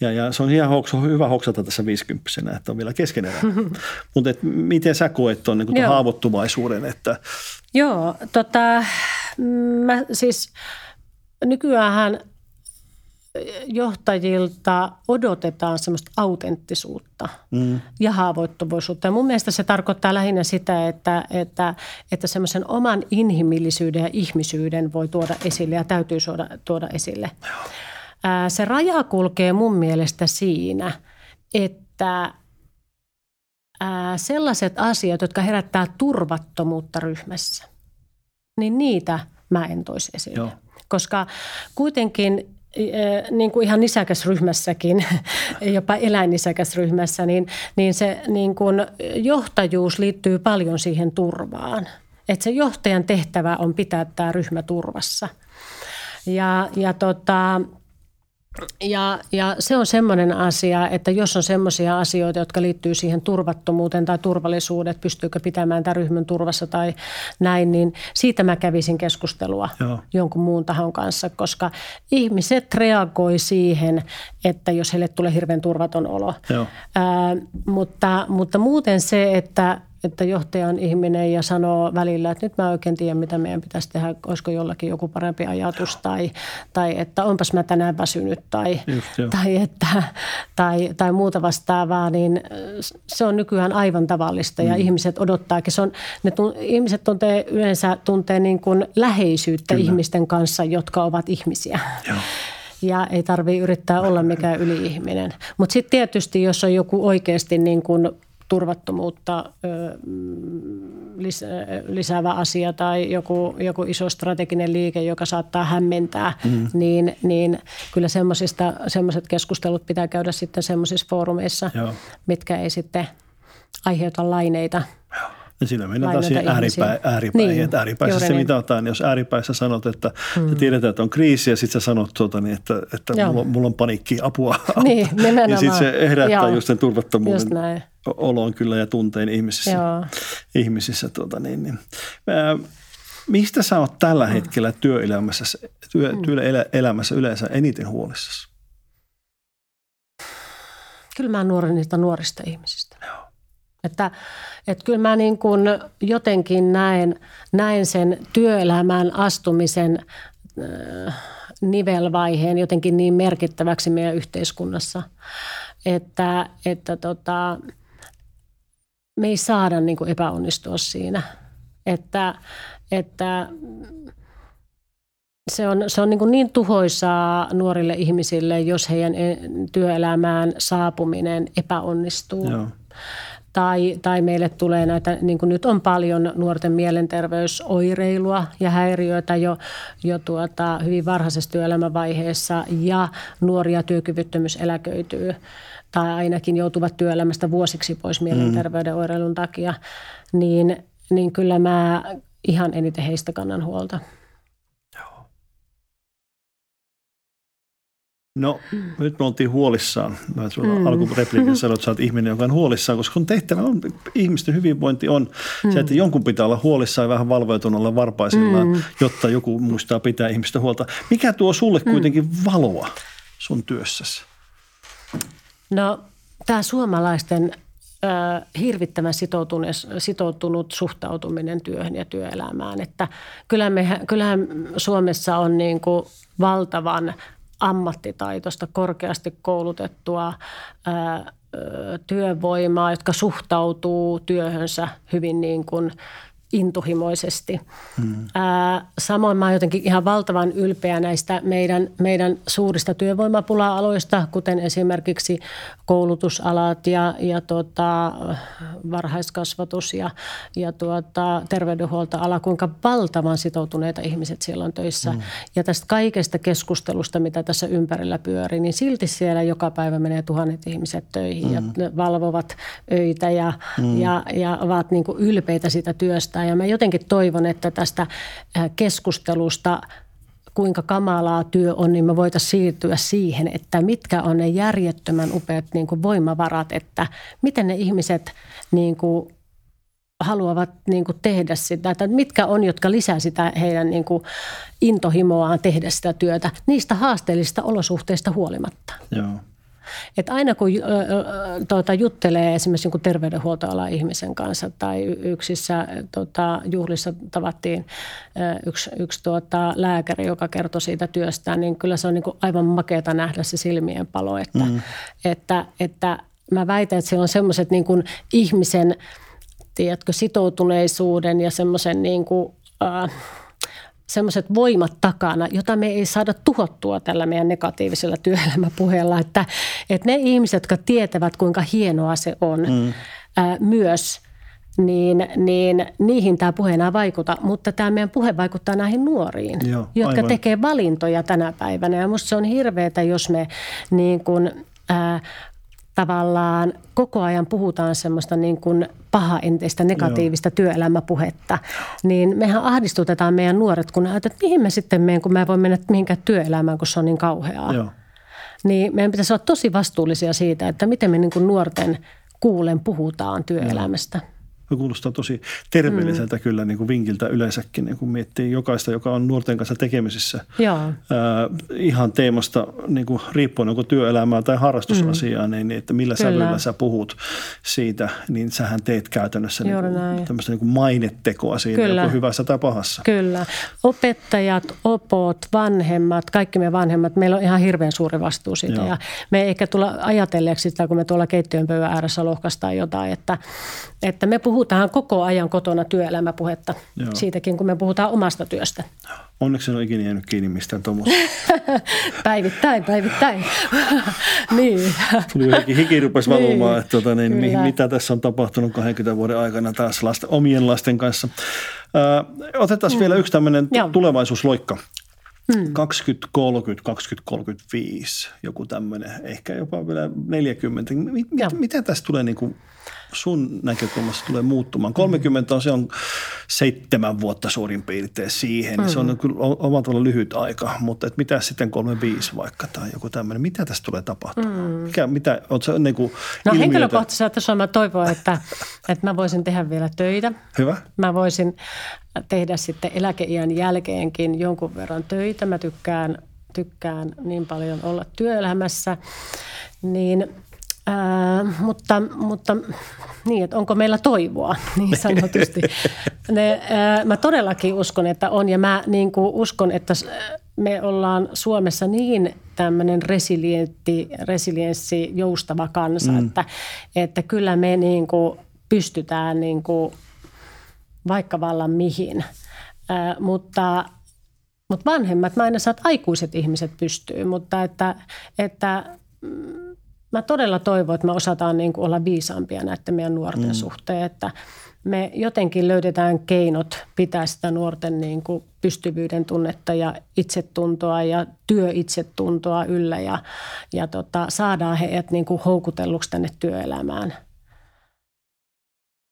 Ja, ja se on ihan hoksa, hyvä hoksata tässä 50 että on vielä keskeneräinen. [laughs] Mutta miten sä koet tuon niin haavoittuvaisuuden, että Joo, tota, mä siis nykyään johtajilta odotetaan semmoista autenttisuutta mm. ja haavoittuvuisuutta. Ja mun mielestä se tarkoittaa lähinnä sitä, että, että, että semmoisen oman inhimillisyyden ja ihmisyyden voi tuoda esille ja täytyy tuoda, tuoda esille. Ää, se raja kulkee mun mielestä siinä, että ää, sellaiset asiat, jotka herättää turvattomuutta ryhmässä, niin niitä mä en toisi esille. Joo. Koska kuitenkin niin kuin ihan nisäkäsryhmässäkin, [laughs] jopa eläinnisäkäsryhmässä, niin, niin se niin kuin johtajuus liittyy paljon siihen turvaan. Että se johtajan tehtävä on pitää tämä ryhmä turvassa. Ja, ja tota, ja, ja se on semmoinen asia, että jos on semmoisia asioita, jotka liittyy siihen turvattomuuteen tai turvallisuuteen, pystyykö pitämään tämän ryhmän turvassa tai näin, niin siitä mä kävisin keskustelua Joo. jonkun muun tahon kanssa, koska ihmiset reagoi siihen, että jos heille tulee hirveän turvaton olo. Joo. Ää, mutta, mutta muuten se, että että johtaja on ihminen ja sanoo välillä, että nyt mä oikein tiedän, mitä meidän pitäisi tehdä, olisiko jollakin joku parempi ajatus tai, tai että onpas mä tänään väsynyt tai, Just, tai, että, tai, tai muuta vastaavaa, niin se on nykyään aivan tavallista ja mm. ihmiset odottaakin. Se on, ne tun, ihmiset tuntee, yleensä tuntee niin kuin läheisyyttä Kyllä. ihmisten kanssa, jotka ovat ihmisiä. Joo ja ei tarvitse yrittää olla mikään yli-ihminen. Mutta sitten tietysti, jos on joku oikeasti niin kuin turvattomuutta lisäävä asia tai joku, joku iso strateginen liike, joka saattaa hämmentää, mm. niin, niin kyllä semmoiset keskustelut pitää käydä sitten semmoisissa foorumeissa, Joo. mitkä ei sitten aiheuta laineita. Joo. Ja siinä mennään taas ääripäin, ääripäihin. Niin, että ääripäissä se niin. mitataan, jos ääripäissä sanot, että mm. tiedetään, että on kriisi ja sitten sä sanot, tuota, niin, että, että mulla, mulla, on panikki, [laughs] apua. Niin, niin sitten se herättää Joo. just sen turvattomuuden just oloon kyllä ja tunteen ihmisissä. Joo. ihmisissä tuota, niin, niin. Mistä sä oot tällä mm. hetkellä työelämässä, työ, mm. työelämässä yleensä eniten huolissasi? Kyllä mä nuoren niistä nuorista ihmisistä. Että, että kyllä mä niin kuin jotenkin näen, näen sen työelämään astumisen äh, nivelvaiheen jotenkin niin merkittäväksi meidän yhteiskunnassa, että, että tota, me ei saada niin kuin epäonnistua siinä. Että, että se on, se on niin, niin tuhoisaa nuorille ihmisille, jos heidän työelämään saapuminen epäonnistuu. Joo tai, tai meille tulee näitä, niin kuin nyt on paljon nuorten mielenterveysoireilua ja häiriöitä jo, jo tuota, hyvin varhaisessa työelämävaiheessa ja nuoria työkyvyttömyys eläköityy tai ainakin joutuvat työelämästä vuosiksi pois mm. mielenterveyden oireilun takia, niin, niin kyllä mä ihan eniten heistä kannan huolta. No nyt me oltiin huolissaan. Mä mm. alkurepliikin sanoin, että sä oot ihminen, joka on huolissaan, koska kun tehtävä on, ihmisten hyvinvointi on mm. se, että jonkun pitää olla huolissaan ja vähän valveutunut olla varpaisillaan, mm. jotta joku muistaa pitää ihmistä huolta. Mikä tuo sulle mm. kuitenkin valoa sun työssäsi? No tämä suomalaisten äh, hirvittävän sitoutunut, sitoutunut suhtautuminen työhön ja työelämään. Että kyllähän, me, kyllähän Suomessa on niin kuin valtavan ammattitaitoista, korkeasti koulutettua ää, työvoimaa, jotka suhtautuu työhönsä hyvin niin kuin intohimoisesti. Mm. Ää, samoin mä oon jotenkin ihan valtavan ylpeä näistä meidän, meidän suurista työvoimapula-aloista, kuten esimerkiksi koulutusalat ja, ja tuota, varhaiskasvatus ja, ja tuota, terveydenhuoltoala, kuinka valtavan sitoutuneita ihmiset siellä on töissä. Mm. Ja tästä kaikesta keskustelusta, mitä tässä ympärillä pyörii, niin silti siellä joka päivä menee tuhannet ihmiset töihin mm. ja valvovat öitä ja, mm. ja, ja ovat niin ylpeitä siitä työstä mitään. Ja mä jotenkin toivon, että tästä keskustelusta kuinka kamalaa työ on, niin me voitaisiin siirtyä siihen, että mitkä on ne järjettömän upeat niin kuin voimavarat, että miten ne ihmiset niin kuin haluavat niin kuin tehdä sitä, että mitkä on, jotka lisää sitä heidän niin kuin intohimoaan tehdä sitä työtä niistä haasteellisista olosuhteista huolimatta. Joo. Et aina kun tuota, juttelee esimerkiksi niin terveydenhuoltoalan ihmisen kanssa tai yksissä tuota, juhlissa tavattiin yksi, yksi tuota, lääkäri, joka kertoi siitä työstään, niin kyllä se on niin aivan makeata nähdä se silmien palo, että, mm. että, että mä väitän, että siellä on semmoiset niin ihmisen, tiedätkö, sitoutuneisuuden ja semmoisen niin kuin, äh, semmoiset voimat takana, jota me ei saada tuhottua tällä meidän negatiivisella työelämäpuheella. Että, että ne ihmiset, jotka tietävät, kuinka hienoa se on mm. ää, myös, niin, niin niihin tämä puhe enää vaikuta. Mutta tämä meidän puhe vaikuttaa näihin nuoriin, Joo, jotka aivan. tekee valintoja tänä päivänä. Ja minusta se on hirveätä, jos me niin kuin, ää, tavallaan koko ajan puhutaan semmoista niin kuin pahaenteistä negatiivista Joo. työelämäpuhetta, niin mehän ahdistutetaan meidän nuoret, kun ajatellaan, että mihin me sitten menen, kun mä voin mennä mihinkään työelämään, kun se on niin kauheaa. Joo. Niin meidän pitäisi olla tosi vastuullisia siitä, että miten me niin kuin nuorten kuulen puhutaan työelämästä. Joo kuulostaa tosi terveelliseltä mm. kyllä niin kuin vinkiltä yleensäkin, niin kun miettii jokaista, joka on nuorten kanssa tekemisissä. Ää, ihan teemasta niin kuin riippuen onko työelämää tai harrastusasiaa, mm. niin, niin että millä kyllä. sävyllä sä puhut siitä, niin sähän teet käytännössä niin kuin, tämmöistä niin kuin mainetekoa siinä, kyllä. joko hyvässä tai pahassa. Kyllä. Opettajat, opot, vanhemmat, kaikki me vanhemmat, meillä on ihan hirveän suuri vastuu siitä. Joo. Ja me ei ehkä tulla ajatelleeksi sitä, kun me tuolla keittiön pöydän ääressä lohkaistaan jotain, että, että me puhutaan puhutaan koko ajan kotona työelämäpuhetta. Joo. Siitäkin, kun me puhutaan omasta työstä. Onneksi en ole ikinä jäänyt kiinni mistään tuommoista. [laughs] päivittäin, päivittäin. [laughs] niin. Tuli jotenkin hiki rupesi valumaan, niin. että tota, niin, mi, mitä tässä on tapahtunut 20 vuoden aikana taas lasten, omien lasten kanssa. Ö, otetaan mm. vielä yksi tämmöinen tulevaisuusloikka. Mm. 2030, 2035, joku tämmöinen, ehkä jopa vielä 40. Mit, mit, mitä tästä tulee niin kuin sun näkökulmassa tulee muuttumaan? 30 on se on seitsemän vuotta suurin piirtein siihen. Mm. Se on kyllä omalla tavalla lyhyt aika, mutta et mitä sitten 35 vaikka tai joku tämmöinen. Mitä tästä tulee tapahtumaan? Mm. Mikä, mitä, se niin kuin no henkilökohtaisesti mä toivon, että, että mä voisin tehdä vielä töitä. Hyvä. Mä voisin tehdä sitten eläkeiän jälkeenkin jonkun verran töitä. Mä tykkään, tykkään niin paljon olla työelämässä. Niin Ää, mutta, mutta niin, että onko meillä toivoa [laughs] niin sanotusti. Ne, ää, mä todellakin uskon, että on ja mä niin kuin uskon, että me ollaan Suomessa niin tämmöinen resilientti, resilienssi, joustava kansa, mm. että, että kyllä me niin kuin pystytään niin kuin vaikka vallan mihin. Ää, mutta, mutta vanhemmat, mä aina että aikuiset ihmiset pystyy, mutta että, että mm, mä todella toivon, että me osataan niin kuin olla viisaampia näiden meidän nuorten mm. suhteen, että me jotenkin löydetään keinot pitää sitä nuorten niin kuin pystyvyyden tunnetta ja itsetuntoa ja työitsetuntoa yllä ja, ja tota, saadaan heidät niin kuin houkutelluksi tänne työelämään.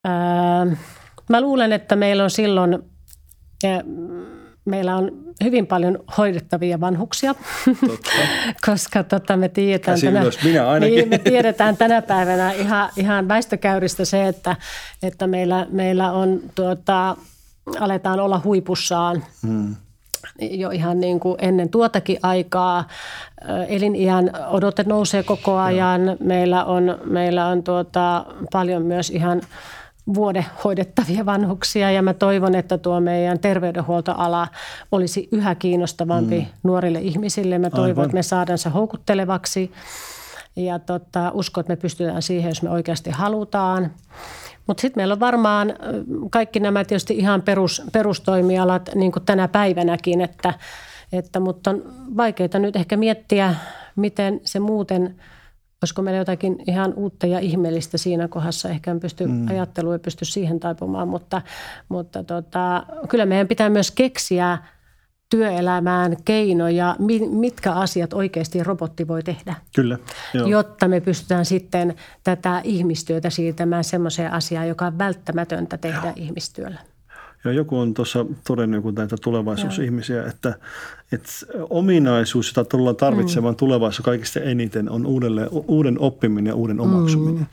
Ää, mä luulen, että meillä on silloin meillä on hyvin paljon hoidettavia vanhuksia, [laughs] koska tota, me tiedetään tänä, minä ainakin. Niin, me tiedetään tänä päivänä ihan, ihan väestökäyristä se, että, että meillä, meillä on tuota, aletaan olla huipussaan. Hmm jo ihan niin kuin ennen tuotakin aikaa. Eliniän odote nousee koko ajan. Joo. Meillä on, meillä on tuota, paljon myös ihan vuodehoidettavia vanhuksia ja mä toivon, että tuo meidän terveydenhuoltoala olisi yhä kiinnostavampi mm. nuorille ihmisille. Mä toivon, Aivan. että me saadaan se houkuttelevaksi ja tota, uskon, että me pystytään siihen, jos me oikeasti halutaan. Mutta sitten meillä on varmaan kaikki nämä tietysti ihan perus, perustoimialat niin kuin tänä päivänäkin, että, että, mutta on vaikeita nyt ehkä miettiä, miten se muuten, olisiko meillä jotakin ihan uutta ja ihmeellistä siinä kohdassa, ehkä en pysty, mm. ajattelu ei pysty siihen taipumaan, mutta, mutta tota, kyllä meidän pitää myös keksiä – työelämään keinoja, mitkä asiat oikeasti robotti voi tehdä. Kyllä. Joo. Jotta me pystytään sitten tätä ihmistyötä siirtämään semmoiseen asiaan, joka on välttämätöntä tehdä joo. ihmistyöllä. Ja joku on tuossa todennut, näitä tulevaisuusihmisiä, että, että ominaisuus, jota tullaan tarvitsemaan mm. tulevaisuudessa kaikista eniten, on uudelle, uuden oppiminen ja uuden omaksuminen. Mm.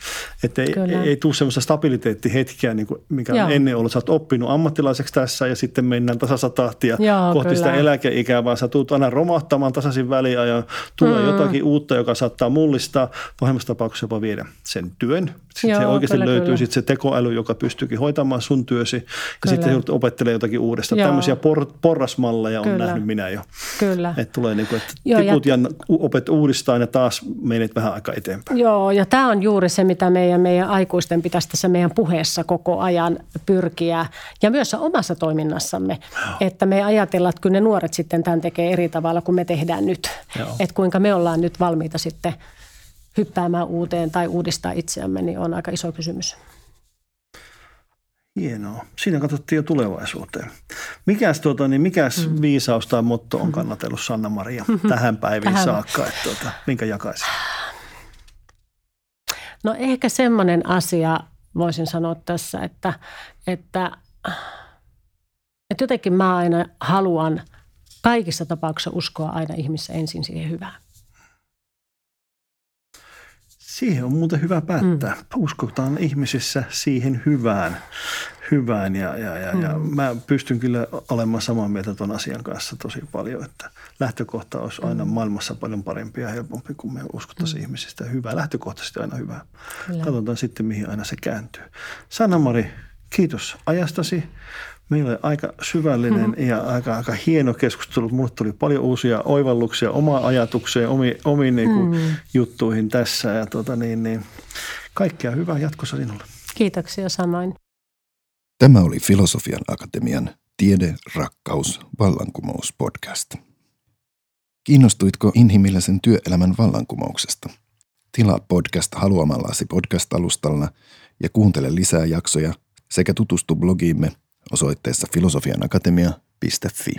Että ei, ei, ei tule semmoista stabiliteettihetkiä, niin kuin mikä on Joo. ennen ollut. Sä oot oppinut ammattilaiseksi tässä ja sitten mennään tasassa tahtia Joo, kohti kyllä. sitä eläkeikää, vaan sä tulet aina romahtamaan tasaisin väliajoin. Tulee mm. jotakin uutta, joka saattaa mullistaa, pahimmassa tapauksessa jopa viedä sen työn. Sitten Joo, se oikeasti kyllä, löytyy kyllä. Sitten se tekoäly, joka pystyykin hoitamaan sun työsi. Ja kyllä. sitten joudut opettelemaan jotakin uudesta. Joo. Tämmöisiä por, porrasmalleja on Kyllä. nähnyt minä jo. Kyllä. Että tulee niin kuin, että Joo, tiput ja, ja opet uudistaan ja taas menet vähän aika eteenpäin. Joo, ja tämä on juuri se, mitä meidän, meidän aikuisten pitäisi tässä meidän puheessa koko ajan pyrkiä. Ja myös omassa toiminnassamme. Joo. Että me ajatellaan, että kyllä ne nuoret sitten tämän tekee eri tavalla kuin me tehdään nyt. Joo. Että kuinka me ollaan nyt valmiita sitten hyppäämään uuteen tai uudistaa itseämme, niin on aika iso kysymys. Hienoa. Siinä katsottiin jo tulevaisuuteen. Mikäs, tuota, niin mikäs mm. viisaus tai motto on kannatellut Sanna-Maria mm-hmm. tähän päiviin tähän. saakka? Että, tuota, minkä jakaisin? No ehkä semmoinen asia voisin sanoa tässä, että, että, että jotenkin mä aina haluan kaikissa tapauksissa uskoa aina ihmissä ensin siihen hyvään. Siihen on muuten hyvä päättää. Mm. Uskotaan ihmisissä siihen hyvään. hyvään ja, ja, ja, mm. ja mä pystyn kyllä olemaan samaa mieltä tuon asian kanssa tosi paljon, että lähtökohta olisi aina mm. maailmassa paljon parempi ja helpompi, kun me uskottaisiin mm. ihmisistä hyvää. Lähtökohtaisesti aina hyvää. Kyllä. Katsotaan sitten, mihin aina se kääntyy. Sanna-Mari, kiitos ajastasi. Meillä oli aika syvällinen mm-hmm. ja aika, aika hieno keskustelu. Mulle tuli paljon uusia oivalluksia, omaa ajatuksia, omiin, omiin niin kuin mm-hmm. juttuihin tässä. Ja tota niin, niin, kaikkea hyvää jatkossa sinulle. Kiitoksia samoin. Tämä oli Filosofian Akatemian Tiede, rakkaus, vallankumous podcast. Kiinnostuitko inhimillisen työelämän vallankumouksesta? Tilaa podcast haluamallasi podcast-alustalla ja kuuntele lisää jaksoja sekä tutustu blogiimme – osoitteessa filosofianakatemia.fi.